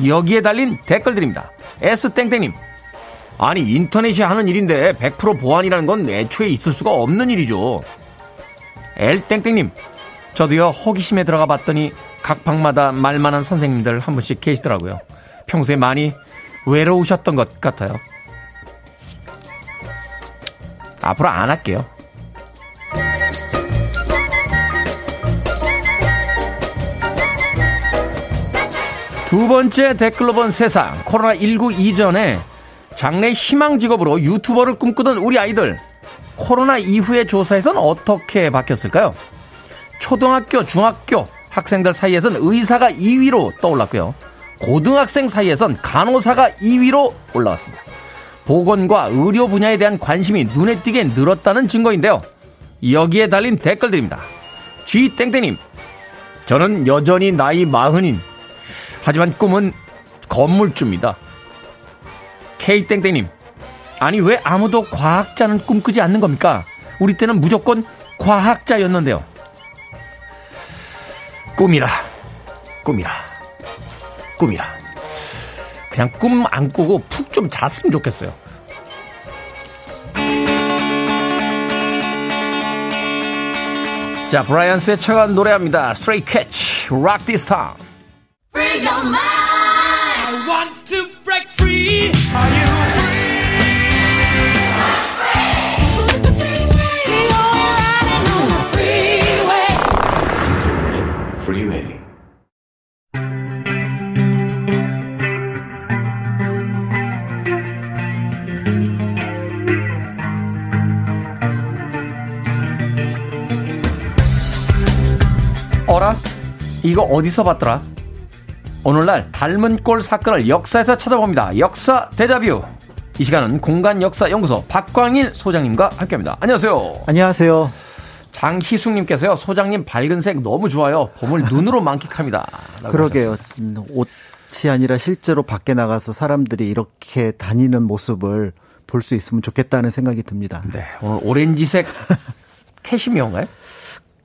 여기에 달린 댓글들입니다. S땡땡님. 아니, 인터넷이 하는 일인데 100% 보안이라는 건 애초에 있을 수가 없는 일이죠. L땡땡님. 저도요, 호기심에 들어가 봤더니 각 방마다 말만한 선생님들 한 분씩 계시더라고요. 평소에 많이 외로우셨던 것 같아요. 앞으로 안 할게요. 두 번째 댓글로 본 세상. 코로나19 이전에 장래 희망 직업으로 유튜버를 꿈꾸던 우리 아이들. 코로나 이후의 조사에선 어떻게 바뀌었을까요? 초등학교, 중학교 학생들 사이에선 의사가 2위로 떠올랐고요. 고등학생 사이에선 간호사가 2위로 올라왔습니다. 보건과 의료 분야에 대한 관심이 눈에 띄게 늘었다는 증거인데요. 여기에 달린 댓글들입니다. G땡땡님, 저는 여전히 나이 마흔인 하지만 꿈은 건물주입니다. K땡땡님, 아니 왜 아무도 과학자는 꿈꾸지 않는 겁니까? 우리 때는 무조건 과학자였는데요. 꿈이라, 꿈이라, 꿈이라. 그냥 꿈 안 꾸고 푹 좀 잤으면 좋겠어요. 자, 브라이언스의 최강 노래합니다. Stray Catch, Rock This Town. Free your mind. I want to 이거 어디서 봤더라? 오늘날 닮은 꼴 사건을 역사에서 찾아봅니다. 역사 대자뷰. 이 시간은 공간 역사 연구소 박광일 소장님과 함께합니다. 안녕하세요. 안녕하세요. 장희숙님께서요. 소장님 밝은 색 너무 좋아요. 봄을 눈으로 만끽합니다. 그러게요. 음, 옷이 아니라 실제로 밖에 나가서 사람들이 이렇게 다니는 모습을 볼 수 있으면 좋겠다는 생각이 듭니다. 네. 오늘 오렌지색 캐시미어인가요?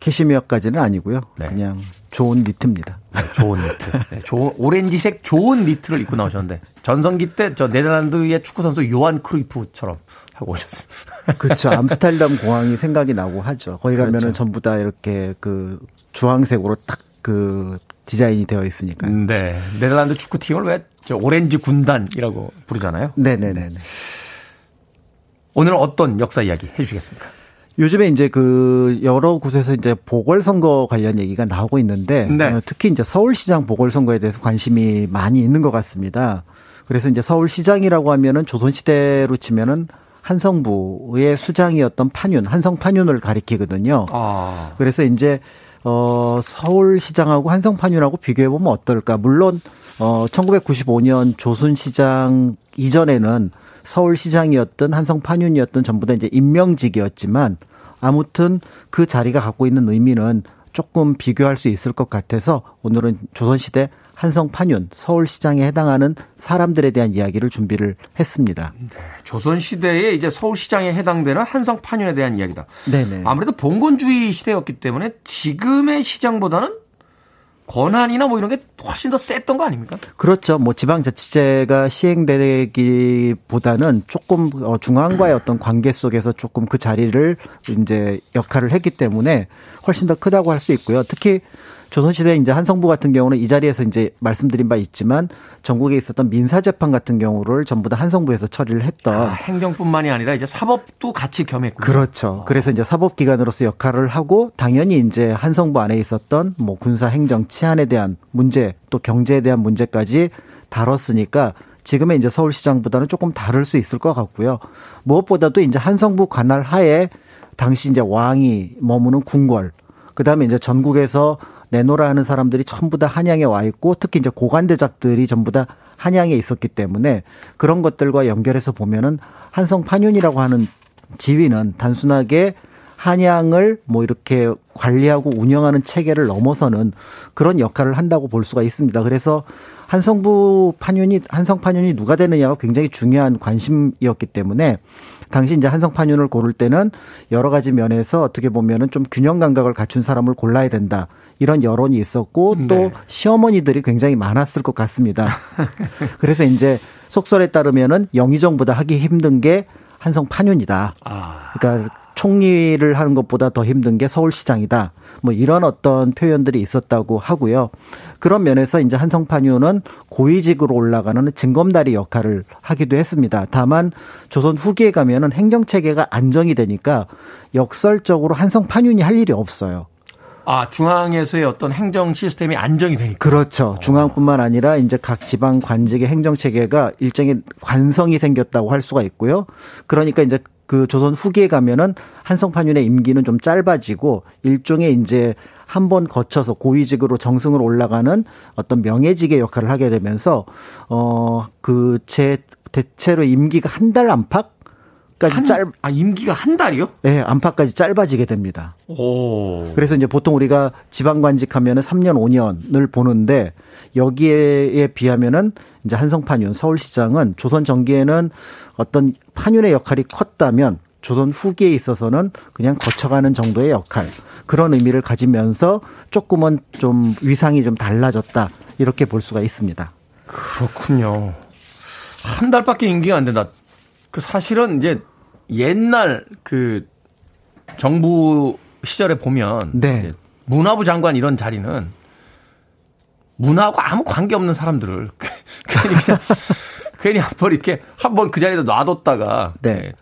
캐시미어까지는 아니고요. 그냥 좋은 니트입니다. 네, 좋은 니트. 네, 좋은 오렌지색 좋은 니트를 입고 나오셨는데 전성기 때 저 네덜란드의 축구 선수 요한 크루이프처럼 하고 오셨습니다. 그렇죠. 암스테르담 공항이 생각이 나고 하죠. 거기 가면은 그렇죠. 전부 다 이렇게 그 주황색으로 딱 그 디자인이 되어 있으니까요. 네. 네덜란드 축구팀을 왜 저 오렌지 군단이라고 부르잖아요. 네네네. 오늘은 어떤 역사 이야기 해주시겠습니까? 요즘에 이제 그 여러 곳에서 이제 보궐선거 관련 얘기가 나오고 있는데 네. 어, 특히 이제 서울시장 보궐선거에 대해서 관심이 많이 있는 것 같습니다. 그래서 이제 서울시장이라고 하면은 조선시대로 치면은 한성부의 수장이었던 판윤, 한성 판윤을 가리키거든요. 아. 그래서 이제 어 서울시장하고 한성 판윤하고 비교해 보면 어떨까? 물론 어 1995년 조순시장 이전에는 서울시장이었던 한성 판윤이었던 전부 다 이제 임명직이었지만 아무튼 그 자리가 갖고 있는 의미는 조금 비교할 수 있을 것 같아서 오늘은 조선시대 한성 판윤 서울시장에 해당하는 사람들에 대한 이야기를 준비를 했습니다. 조선시대에 이제 서울시장에 해당되는 한성 판윤에 대한 이야기다. 네네. 아무래도 봉건주의 시대였기 때문에 지금의 시장보다는 권한이나 뭐 이런 게 훨씬 더 셌던 거 아닙니까? 그렇죠. 뭐 지방자치제가 시행되기보다는 조금 어, 중앙과의 어떤 관계 속에서 조금 그 자리를 이제 역할을 했기 때문에 훨씬 더 크다고 할 수 있고요. 특히 조선시대 이제 한성부 같은 경우는 이 자리에서 이제 말씀드린 바 있지만 전국에 있었던 민사재판 같은 경우를 전부 다 한성부에서 처리를 했던. 아, 행정뿐만이 아니라 이제 사법도 같이 겸했군요. 그렇죠. 그래서 이제 사법기관으로서 역할을 하고 당연히 이제 한성부 안에 있었던 뭐 군사 행정 치안에 대한 문제 또 경제에 대한 문제까지 다뤘으니까 지금의 이제 서울시장보다는 조금 다를 수 있을 것 같고요. 무엇보다도 이제 한성부 관할 하에 당시 이제 왕이 머무는 궁궐, 그 다음에 이제 전국에서 내노라 하는 사람들이 전부 다 한양에 와 있고 특히 이제 고관대작들이 전부 다 한양에 있었기 때문에 그런 것들과 연결해서 보면은 한성 판윤이라고 하는 지위는 단순하게 한양을 뭐 이렇게 관리하고 운영하는 체계를 넘어서는 그런 역할을 한다고 볼 수가 있습니다. 그래서 한성부 판윤이 한성 판윤이 누가 되느냐가 굉장히 중요한 관심이었기 때문에 당시 이제 한성 판윤을 고를 때는 여러 가지 면에서 어떻게 보면은 좀 균형 감각을 갖춘 사람을 골라야 된다. 이런 여론이 있었고 또 네. 시어머니들이 굉장히 많았을 것 같습니다. 그래서 이제 속설에 따르면은 영의정보다 하기 힘든 게 한성 판윤이다. 그러니까 총리를 하는 것보다 더 힘든 게 서울시장이다. 뭐 이런 어떤 표현들이 있었다고 하고요. 그런 면에서 이제 한성 판윤은 고위직으로 올라가는 징검다리 역할을 하기도 했습니다. 다만 조선 후기에 가면은 행정 체계가 안정이 되니까 역설적으로 한성 판윤이 할 일이 없어요. 아, 중앙에서의 어떤 행정 시스템이 안정이 되니까. 그렇죠. 중앙뿐만 아니라 이제 각 지방 관직의 행정 체계가 일정의 관성이 생겼다고 할 수가 있고요. 그러니까 이제 그 조선 후기에 가면은 한성판윤의 임기는 좀 짧아지고 일종의 이제 한 번 거쳐서 고위직으로 정승을 올라가는 어떤 명예직의 역할을 하게 되면서 어그제 대체로 임기가 한 달 안팎 까지 한- 짧 아, 임기가 한 달이요? 예, 안팎까지 짧아지게 됩니다. 오. 그래서 이제 보통 우리가 지방관직 하면은 3년, 5년을 보는데 여기에 비하면은 이제 한성판윤 서울시장은 조선 전기에는 어떤 판윤의 역할이 컸다면 조선 후기에 있어서는 그냥 거쳐가는 정도의 역할 그런 의미를 가지면서 조금은 좀 위상이 좀 달라졌다 이렇게 볼 수가 있습니다. 그렇군요. 한 달밖에 임기가 안 된다. 그 사실은 이제 옛날 그 정부 시절에 보면 네. 문화부 장관 이런 자리는 문화하고 아무 관계 없는 사람들을 그냥 괜히 한 번 이렇게 한 번 그 자리에 놔뒀다가 네.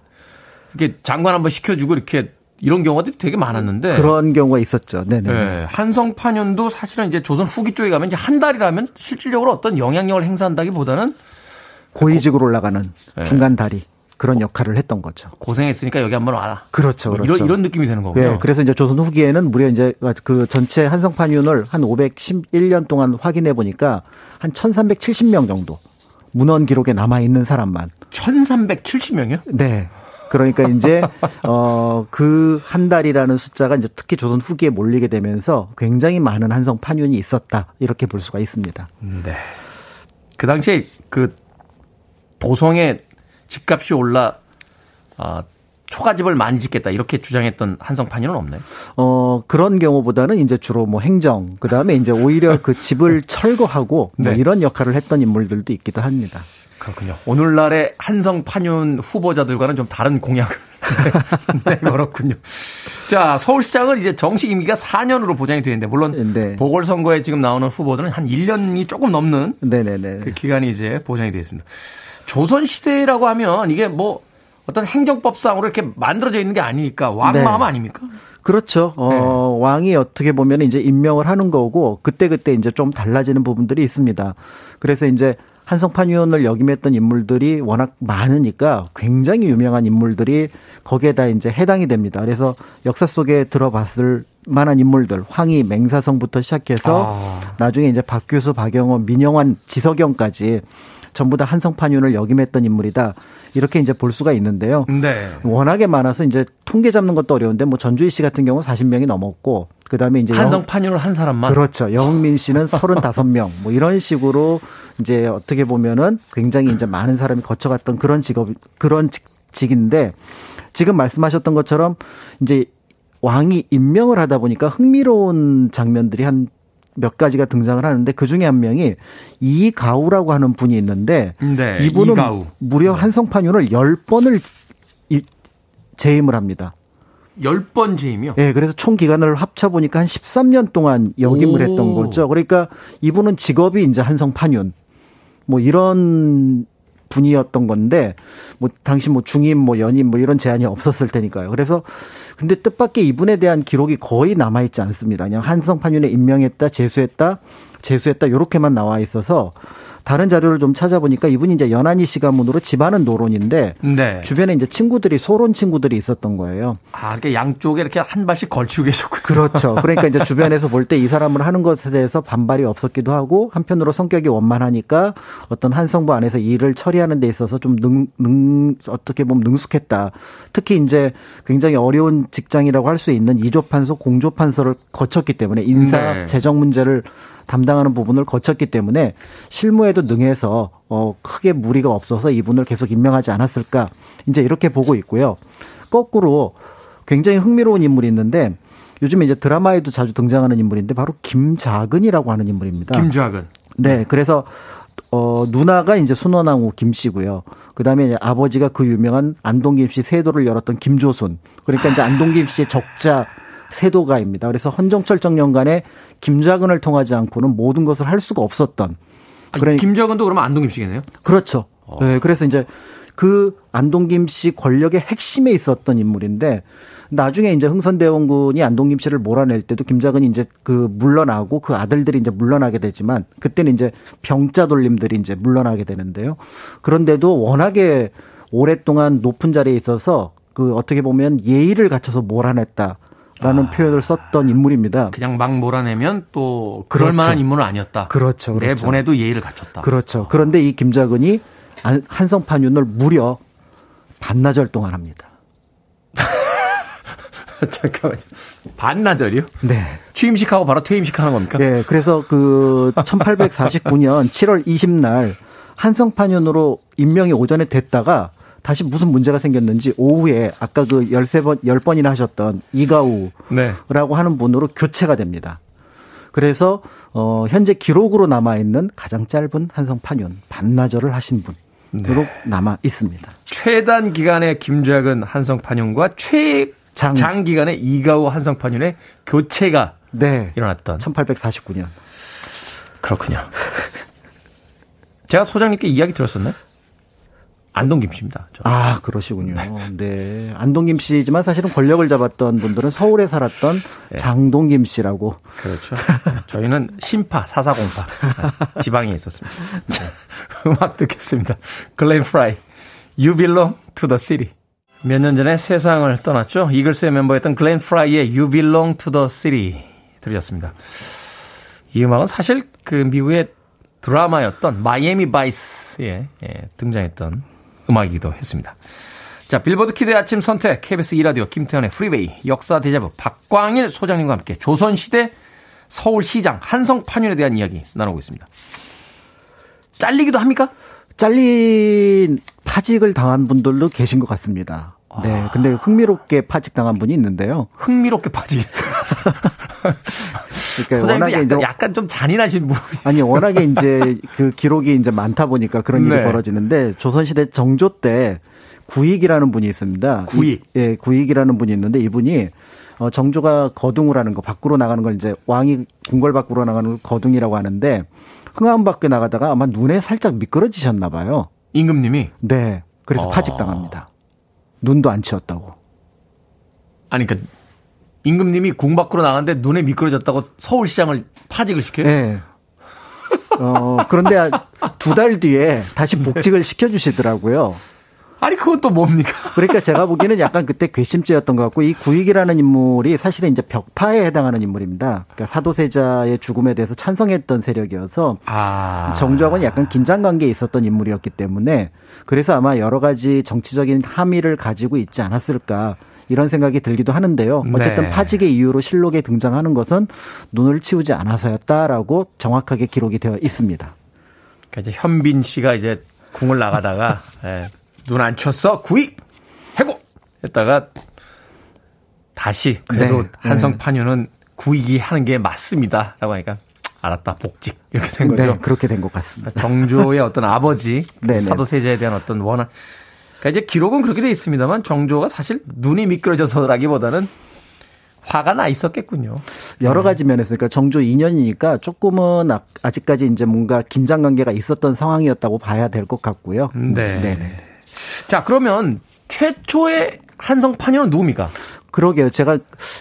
이렇게 장관 한 번 시켜주고 이렇게 이런 경우가 되게 많았는데 그런 경우가 있었죠. 네네. 네, 한성판윤도 사실은 이제 조선 후기 쪽에 가면 이제 한 달이라면 실질적으로 어떤 영향력을 행사한다기보다는 고위직으로 올라가는 네. 중간 다리 그런 역할을 했던 거죠. 고생했으니까 여기 한번 와라. 그렇죠, 뭐 그렇죠. 이런 이런 느낌이 되는 거고요. 네, 그래서 이제 조선 후기에는 무려 이제 그 전체 한성판윤을 한 511년 동안 확인해 보니까 한 1370명 정도 문헌 기록에 남아 있는 사람만 1370명이요? 네. 그러니까 이제 어 그 한 달이라는 숫자가 이제 특히 조선 후기에 몰리게 되면서 굉장히 많은 한성 판윤이 있었다 이렇게 볼 수가 있습니다. 네. 그 당시에 그 도성에 집값이 올라 아, 초가집을 많이 짓겠다 이렇게 주장했던 한성판윤은 없나요? 어 그런 경우보다는 이제 주로 뭐 행정 그 다음에 이제 오히려 그 집을 철거하고 뭐 네. 이런 역할을 했던 인물들도 있기도 합니다. 그렇군요. 오늘날의 한성 판윤 후보자들과는 좀 다른 공약을 네, 그렇군요. 자, 서울시장은 이제 정식 임기가 4년으로 보장이 되는데 물론 네. 보궐선거에 지금 나오는 후보들은 한 1년이 조금 넘는 네네네. 그 기간이 이제 보장이 되어 있습니다. 조선 시대라고 하면 이게 뭐 어떤 행정법상으로 이렇게 만들어져 있는 게 아니니까 왕마음 네. 아닙니까? 그렇죠. 어, 네. 왕이 어떻게 보면 이제 임명을 하는 거고 그때그때 이제 좀 달라지는 부분들이 있습니다. 그래서 이제 한성판 의원을 역임했던 인물들이 워낙 많으니까 굉장히 유명한 인물들이 거기에다 이제 해당이 됩니다. 그래서 역사 속에 들어봤을 만한 인물들, 황희, 맹사성부터 시작해서 아. 나중에 이제 박규수, 박영원, 민영환, 지석영까지 전부 다 한성판윤을 역임했던 인물이다. 이렇게 이제 볼 수가 있는데요. 네. 워낙에 많아서 이제 통계 잡는 것도 어려운데 뭐 전주희 씨 같은 경우 40명이 넘었고 그다음에 이제 한성판윤을 한 사람만 그렇죠. 영흥민 씨는 35명 뭐 이런 식으로 이제 어떻게 보면은 굉장히 이제 많은 사람이 거쳐갔던 그런 직업 그런 직, 직인데 지금 말씀하셨던 것처럼 이제 왕이 임명을 하다 보니까 흥미로운 장면들이 한 몇 가지가 등장을 하는데 그 중에 한 명이 이가우라고 하는 분이 있는데 네, 이분은 이가우. 무려 한성판윤을 10번을 재임을 합니다. 10번 재임이요? 예, 그래서 총 기간을 합쳐 보니까 한 13년 동안 역임을 오. 했던 거죠. 그러니까 이분은 직업이 이제 한성 판윤 뭐 이런 분이었던 건데 뭐 당시 뭐 중임 뭐 연임 뭐 이런 제한이 없었을 테니까요. 그래서 근데 뜻밖의 이분에 대한 기록이 거의 남아 있지 않습니다. 그냥 한성 판윤에 임명했다, 재수했다, 재수했다 요렇게만 나와 있어서 다른 자료를 좀 찾아보니까 이분이 이제 연한이 씨 가 문으로 집안은 노론인데 네. 주변에 이제 친구들이 소론 친구들이 있었던 거예요. 아, 이렇게 양쪽에 이렇게 한 발씩 걸치고 계셨군요. 그렇죠. 그러니까 이제 주변에서 볼 때 이 사람을 하는 것에 대해서 반발이 없었기도 하고 한편으로 성격이 원만하니까 어떤 한성부 안에서 일을 처리하는 데 있어서 좀 능, 능, 어떻게 보면 능숙했다. 특히 이제 굉장히 어려운 직장이라고 할 수 있는 이조판서, 공조판서를 거쳤기 때문에 인사, 네. 재정 문제를 담당하는 부분을 거쳤기 때문에 실무에도 능해서 어 크게 무리가 없어서 이분을 계속 임명하지 않았을까 이제 이렇게 보고 있고요. 거꾸로 굉장히 흥미로운 인물이 있는데 요즘에 이제 드라마에도 자주 등장하는 인물인데 바로 김자근이라고 하는 인물입니다. 김좌근. 네, 그래서 어 누나가 이제 순원왕후 김 씨고요. 그다음에 이제 아버지가 그 유명한 안동김 씨 세도를 열었던 김조순. 그러니까 이제 안동김 씨의 적자 세도가입니다. 그래서 헌정철 정년간에 김자근을 통하지 않고는 모든 것을 할 수가 없었던. 아니, 김좌근도 그러면 안동김 씨겠네요? 그렇죠. 네, 그래서 이제 그 안동김 씨 권력의 핵심에 있었던 인물인데 나중에 이제 흥선대원군이 안동김 씨를 몰아낼 때도 김자근이 이제 그 물러나고 그 아들들이 이제 물러나게 되지만 그때는 이제 병자 돌림들이 이제 물러나게 되는데요. 그런데도 워낙에 오랫동안 높은 자리에 있어서 그 어떻게 보면 예의를 갖춰서 몰아냈다. 라는 표현을 썼던 인물입니다. 그냥 막 몰아내면 또 그럴 그렇죠. 만한 인물은 아니었다. 그렇죠. 내 그렇죠. 보내도 예의를 갖췄다. 그렇죠. 그런데 이 김자근이 안- 한성판윤을 무려 반나절 동안 합니다. 잠깐만요. 반나절이요? 네. 취임식하고 바로 퇴임식 하는 겁니까? 네. 그래서 그 1849년 7월 20날 한성판윤으로 임명이 오전에 됐다가 다시 무슨 문제가 생겼는지 오후에 아까 그 13번, 10번이나 하셨던 이가우라고 네. 하는 분으로 교체가 됩니다. 그래서 어 현재 기록으로 남아 있는 가장 짧은 한성판윤 반나절을 하신 분 으로 남아 있습니다. 최단 기간의 김좌근 한성판윤과 최장 장. 기간의 이가우 한성판윤의 교체가 네. 일어났던 1849년. 그렇군요. 제가 소장님께 이야기 들었었나요? 안동 김 씨입니다. 저. 아, 그러시군요. 네. 안동 김 씨지만 사실은 권력을 잡았던 분들은 서울에 살았던 장동 김 씨라고. 그렇죠. 저희는 심파, 사사공파. 지방에 있었습니다. 자, 음악 듣겠습니다. 글렌 프라이, You Belong to the City. 몇 년 전에 세상을 떠났죠. 이글스의 멤버였던 글렌 프라이의 You Belong to the City 들으셨습니다. 이 음악은 사실 그 미국의 드라마였던 마이애미 바이스에 예, 등장했던 음악이기도 했습니다. 자, 빌보드 키드의 아침 선택, KBS 2라디오, 김태현의 프리웨이, 역사 대자부, 박광일 소장님과 함께 조선시대 서울시장 한성판윤에 대한 이야기 나누고 있습니다. 잘리기도 합니까? 잘린 파직을 당한 분들도 계신 것 같습니다. 네. 근데 흥미롭게 파직 당한 분이 있는데요. 흥미롭게 파직. 그러니까 워낙에 약간, 이제 약간 좀 잔인하신 분. 아니 워낙에 이제 그 기록이 이제 많다 보니까 그런 일이 네. 벌어지는데 조선시대 정조 때 구익이라는 분이 있습니다. 구익. 이- 예, 구익이라는 분이 있는데 이분이 어, 정조가 거둥을 하는 거 밖으로 나가는 걸 이제 왕이 궁궐 밖으로 나가는 걸 거둥이라고 하는데 흥암 밖에 나가다가 아마 눈에 살짝 미끄러지셨나 봐요. 임금님이 네. 그래서 어. 파직당합니다. 눈도 안 치웠다고. 아니 그러니까 임금님이 궁 밖으로 나갔는데 눈에 미끄러졌다고 서울시장을 파직을 시켜요? 네. 어, 그런데 두 달 뒤에 다시 복직을 시켜주시더라고요. 아니 그건 또 뭡니까? 그러니까 제가 보기에는 약간 그때 괘씸죄였던 것 같고 이 구익이라는 인물이 사실은 이제 벽파에 해당하는 인물입니다. 그러니까 사도세자의 죽음에 대해서 찬성했던 세력이어서 아. 정조하고는 약간 긴장 관계에 있었던 인물이었기 때문에 그래서 아마 여러 가지 정치적인 함의를 가지고 있지 않았을까 이런 생각이 들기도 하는데요. 어쨌든 네. 파직의 이유로 실록에 등장하는 것은 눈을 치우지 않아서였다라고 정확하게 기록이 되어 있습니다. 그러니까 이제 현빈 씨가 이제 궁을 나가다가 예, 눈안 쳤어 구입 해고 했다가 다시 그래도 네, 한성판유는 구이기 하는 게 맞습니다라고 하니까 알았다 복직 이렇게 된 거죠. 네, 그렇게 된 것 같습니다. 정조의 어떤 아버지 그 네네. 사도세자에 대한 어떤 원한 그러니까 이제 기록은 그렇게 돼 있습니다만 정조가 사실 눈이 미끄러져서라기보다는 화가 나 있었겠군요. 여러 가지 면에서 그러니까 정조 2년이니까 조금은 아- 아직까지 이제 뭔가 긴장 관계가 있었던 상황이었다고 봐야 될 것 같고요. 네. 네네. 자, 그러면 최초의 한성 판유는 누굽니까? 그러게요. 제가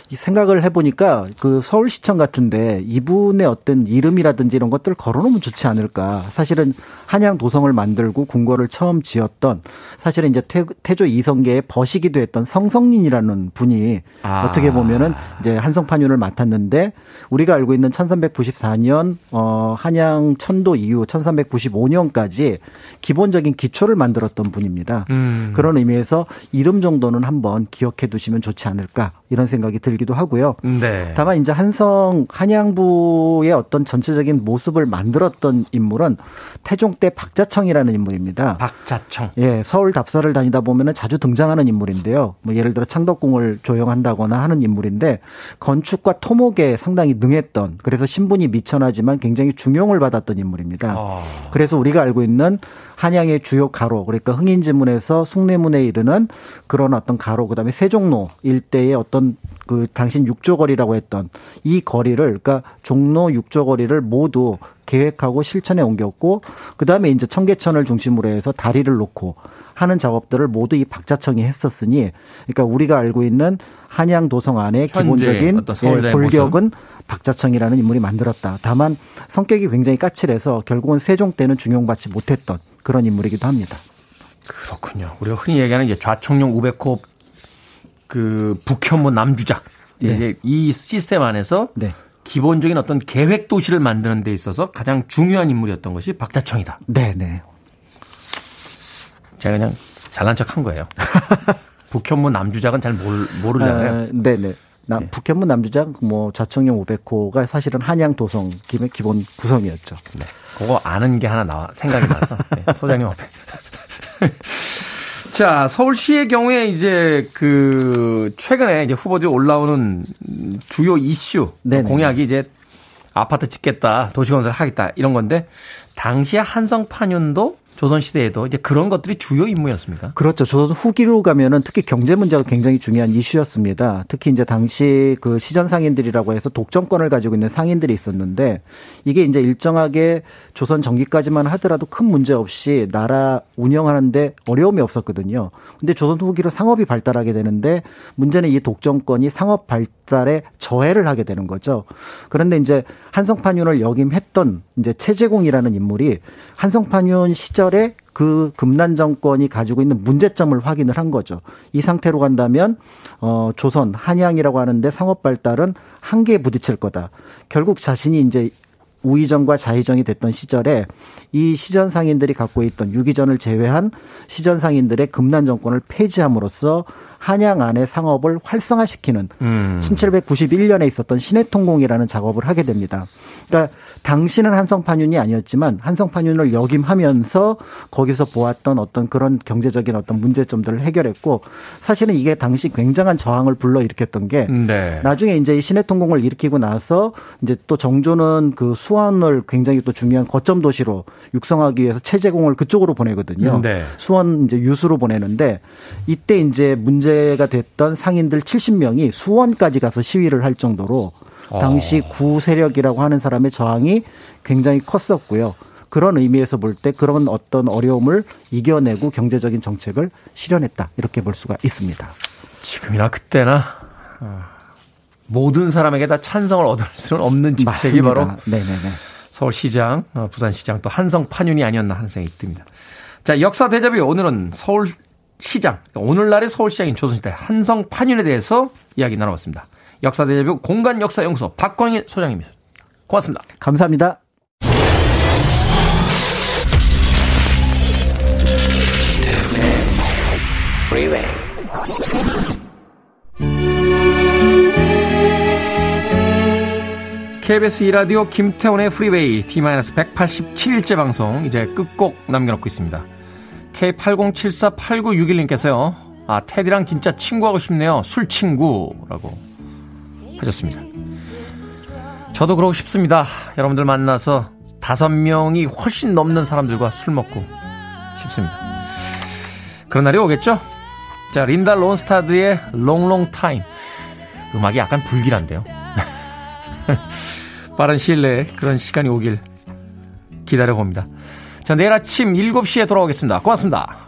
이 생각을 해보니까 그 서울시청 같은데 이분의 어떤 이름이라든지 이런 것들 걸어놓으면 좋지 않을까. 사실은 한양 도성을 만들고 궁궐을 처음 지었던 사실은 이제 태, 태조 이성계의 버시기도 했던 성성린이라는 분이 아. 어떻게 보면은 이제 한성판윤을 맡았는데 우리가 알고 있는 1394년 어 한양 천도 이후 1395년까지 기본적인 기초를 만들었던 분입니다. 음. 그런 의미에서 이름 정도는 한번 기억해 두시면 좋지 않을까 이런 생각이 들기도 하고요. 네. 다만 이제 한성 한양부의 어떤 전체적인 모습을 만들었던 인물은 태종 때 박자청이라는 인물입니다. 박자청. 예, 서울 답사를 다니다 보면은 자주 등장하는 인물인데요. 뭐 예를 들어 창덕궁을 조영한다거나 하는 인물인데 건축과 토목에 상당히 능했던 그래서 신분이 미천하지만 굉장히 중용을 받았던 인물입니다. 아. 그래서 우리가 알고 있는 한양의 주요 가로 그러니까 흥인지문에서 숭례문에 이르는 그런 어떤 가로 그다음에 세종로 일대의 어떤 그 당신 육조 거리라고 했던 이 거리를 그러니까 종로 육조 거리를 모두 계획하고 실천에 옮겼고 그다음에 이제 청계천을 중심으로 해서 다리를 놓고 하는 작업들을 모두 이 박자청이 했었으니 그러니까 우리가 알고 있는 한양 도성 안에 기본적인 예, 골격은 박자청이라는 인물이 만들었다. 다만 성격이 굉장히 까칠해서 결국은 세종 때는 중용받지 못했던 그런 인물이기도 합니다. 그렇군요. 우리가 흔히 얘기하는 이제 좌청룡 우백호 그 북현무 남주작 네. 이 시스템 안에서 네. 기본적인 어떤 계획 도시를 만드는 데 있어서 가장 중요한 인물이었던 것이 박자청이다. 네, 네. 제가 그냥 잘난 척 한 거예요. 북현무 남주작은 잘 모르, 모르잖아요. 아, 네 네. 남, 북현무 남주장, 뭐, 좌청룡 500호가 사실은 한양 도성 기본, 기본 구성이었죠. 네. 그거 아는 게 하나 나와 생각이 나서 네, 소장님 앞에. 자, 서울시의 경우에 이제 그 최근에 이제 후보들이 올라오는 주요 이슈 네네. 공약이 이제 아파트 짓겠다, 도시건설 하겠다 이런 건데 당시에 한성판윤도 조선시대에도 이제 그런 것들이 주요 임무였습니까? 그렇죠. 조선 후기로 가면은 특히 경제 문제가 굉장히 중요한 이슈였습니다. 특히 이제 당시 그 시전 상인들이라고 해서 독점권을 가지고 있는 상인들이 있었는데 이게 이제 일정하게 조선 전기까지만 하더라도 큰 문제 없이 나라 운영하는데 어려움이 없었거든요. 근데 조선 후기로 상업이 발달하게 되는데 문제는 이 독점권이 상업 발달에 저해를 하게 되는 거죠. 그런데 이제 한성판윤을 역임했던 이제 최재공이라는 인물이 한성판윤 시절 에 그 금난 정권이 가지고 있는 문제점을 확인을 한 거죠. 이 상태로 간다면 어 조선 한양이라고 하는데 상업 발달은 한계에 부딪힐 거다. 결국 자신이 이제 우의정과 자의정이 됐던 시절에 이 시전 상인들이 갖고 있던 유기전을 제외한 시전 상인들의 금난 정권을 폐지함으로써 한양 안의 상업을 활성화시키는 음. 1791년에 있었던 신해통공이라는 작업을 하게 됩니다. 그러니까 당시는 한성판윤이 아니었지만 한성판윤을 역임하면서 거기서 보았던 어떤 그런 경제적인 어떤 문제점들을 해결했고 사실은 이게 당시 굉장한 저항을 불러일으켰던 게 네. 나중에 이제 이 신해통공을 일으키고 나서 이제 또 정조는 그 수원을 굉장히 또 중요한 거점 도시로 육성하기 위해서 체제공을 그쪽으로 보내거든요. 네. 수원 이제 유수로 보내는데 이때 이제 문제가 됐던 상인들 70명이 수원까지 가서 시위를 할 정도로 당시 구 세력이라고 하는 사람의 저항이 굉장히 컸었고요. 그런 의미에서 볼 때 그런 어떤 어려움을 이겨내고 경제적인 정책을 실현했다 이렇게 볼 수가 있습니다. 지금이나 그때나 어, 모든 사람에게 다 찬성을 얻을 수는 없는 직책이. 바로 네네네. 서울시장, 어, 부산시장 또 한성 판윤이 아니었나 하는 생각이 듭니다. 자, 역사 대접이 오늘은 서울시장, 오늘날의 서울시장인 조선시대 한성 판윤에 대해서 이야기 나눠봤습니다. 역사 대접이 공간역사연구소 박광일 소장님이셨습니다. 고맙습니다. 감사합니다. KBS 이라디오 김태훈의 프리웨이 D-187일째 방송 이제 끝곡 남겨놓고 있습니다. K80748961님께서요. 아 테디랑 진짜 친구하고 싶네요. 술 친구라고 하셨습니다. 저도 그러고 싶습니다. 여러분들 만나서 다섯 명이 훨씬 넘는 사람들과 술 먹고 싶습니다. 그런 날이 오겠죠? 자, 린다 론스타드의 롱롱 타임. 음악이 약간 불길한데요. 빠른 시일 내에 그런 시간이 오길 기다려봅니다. 자, 내일 아침 7시에 돌아오겠습니다. 고맙습니다.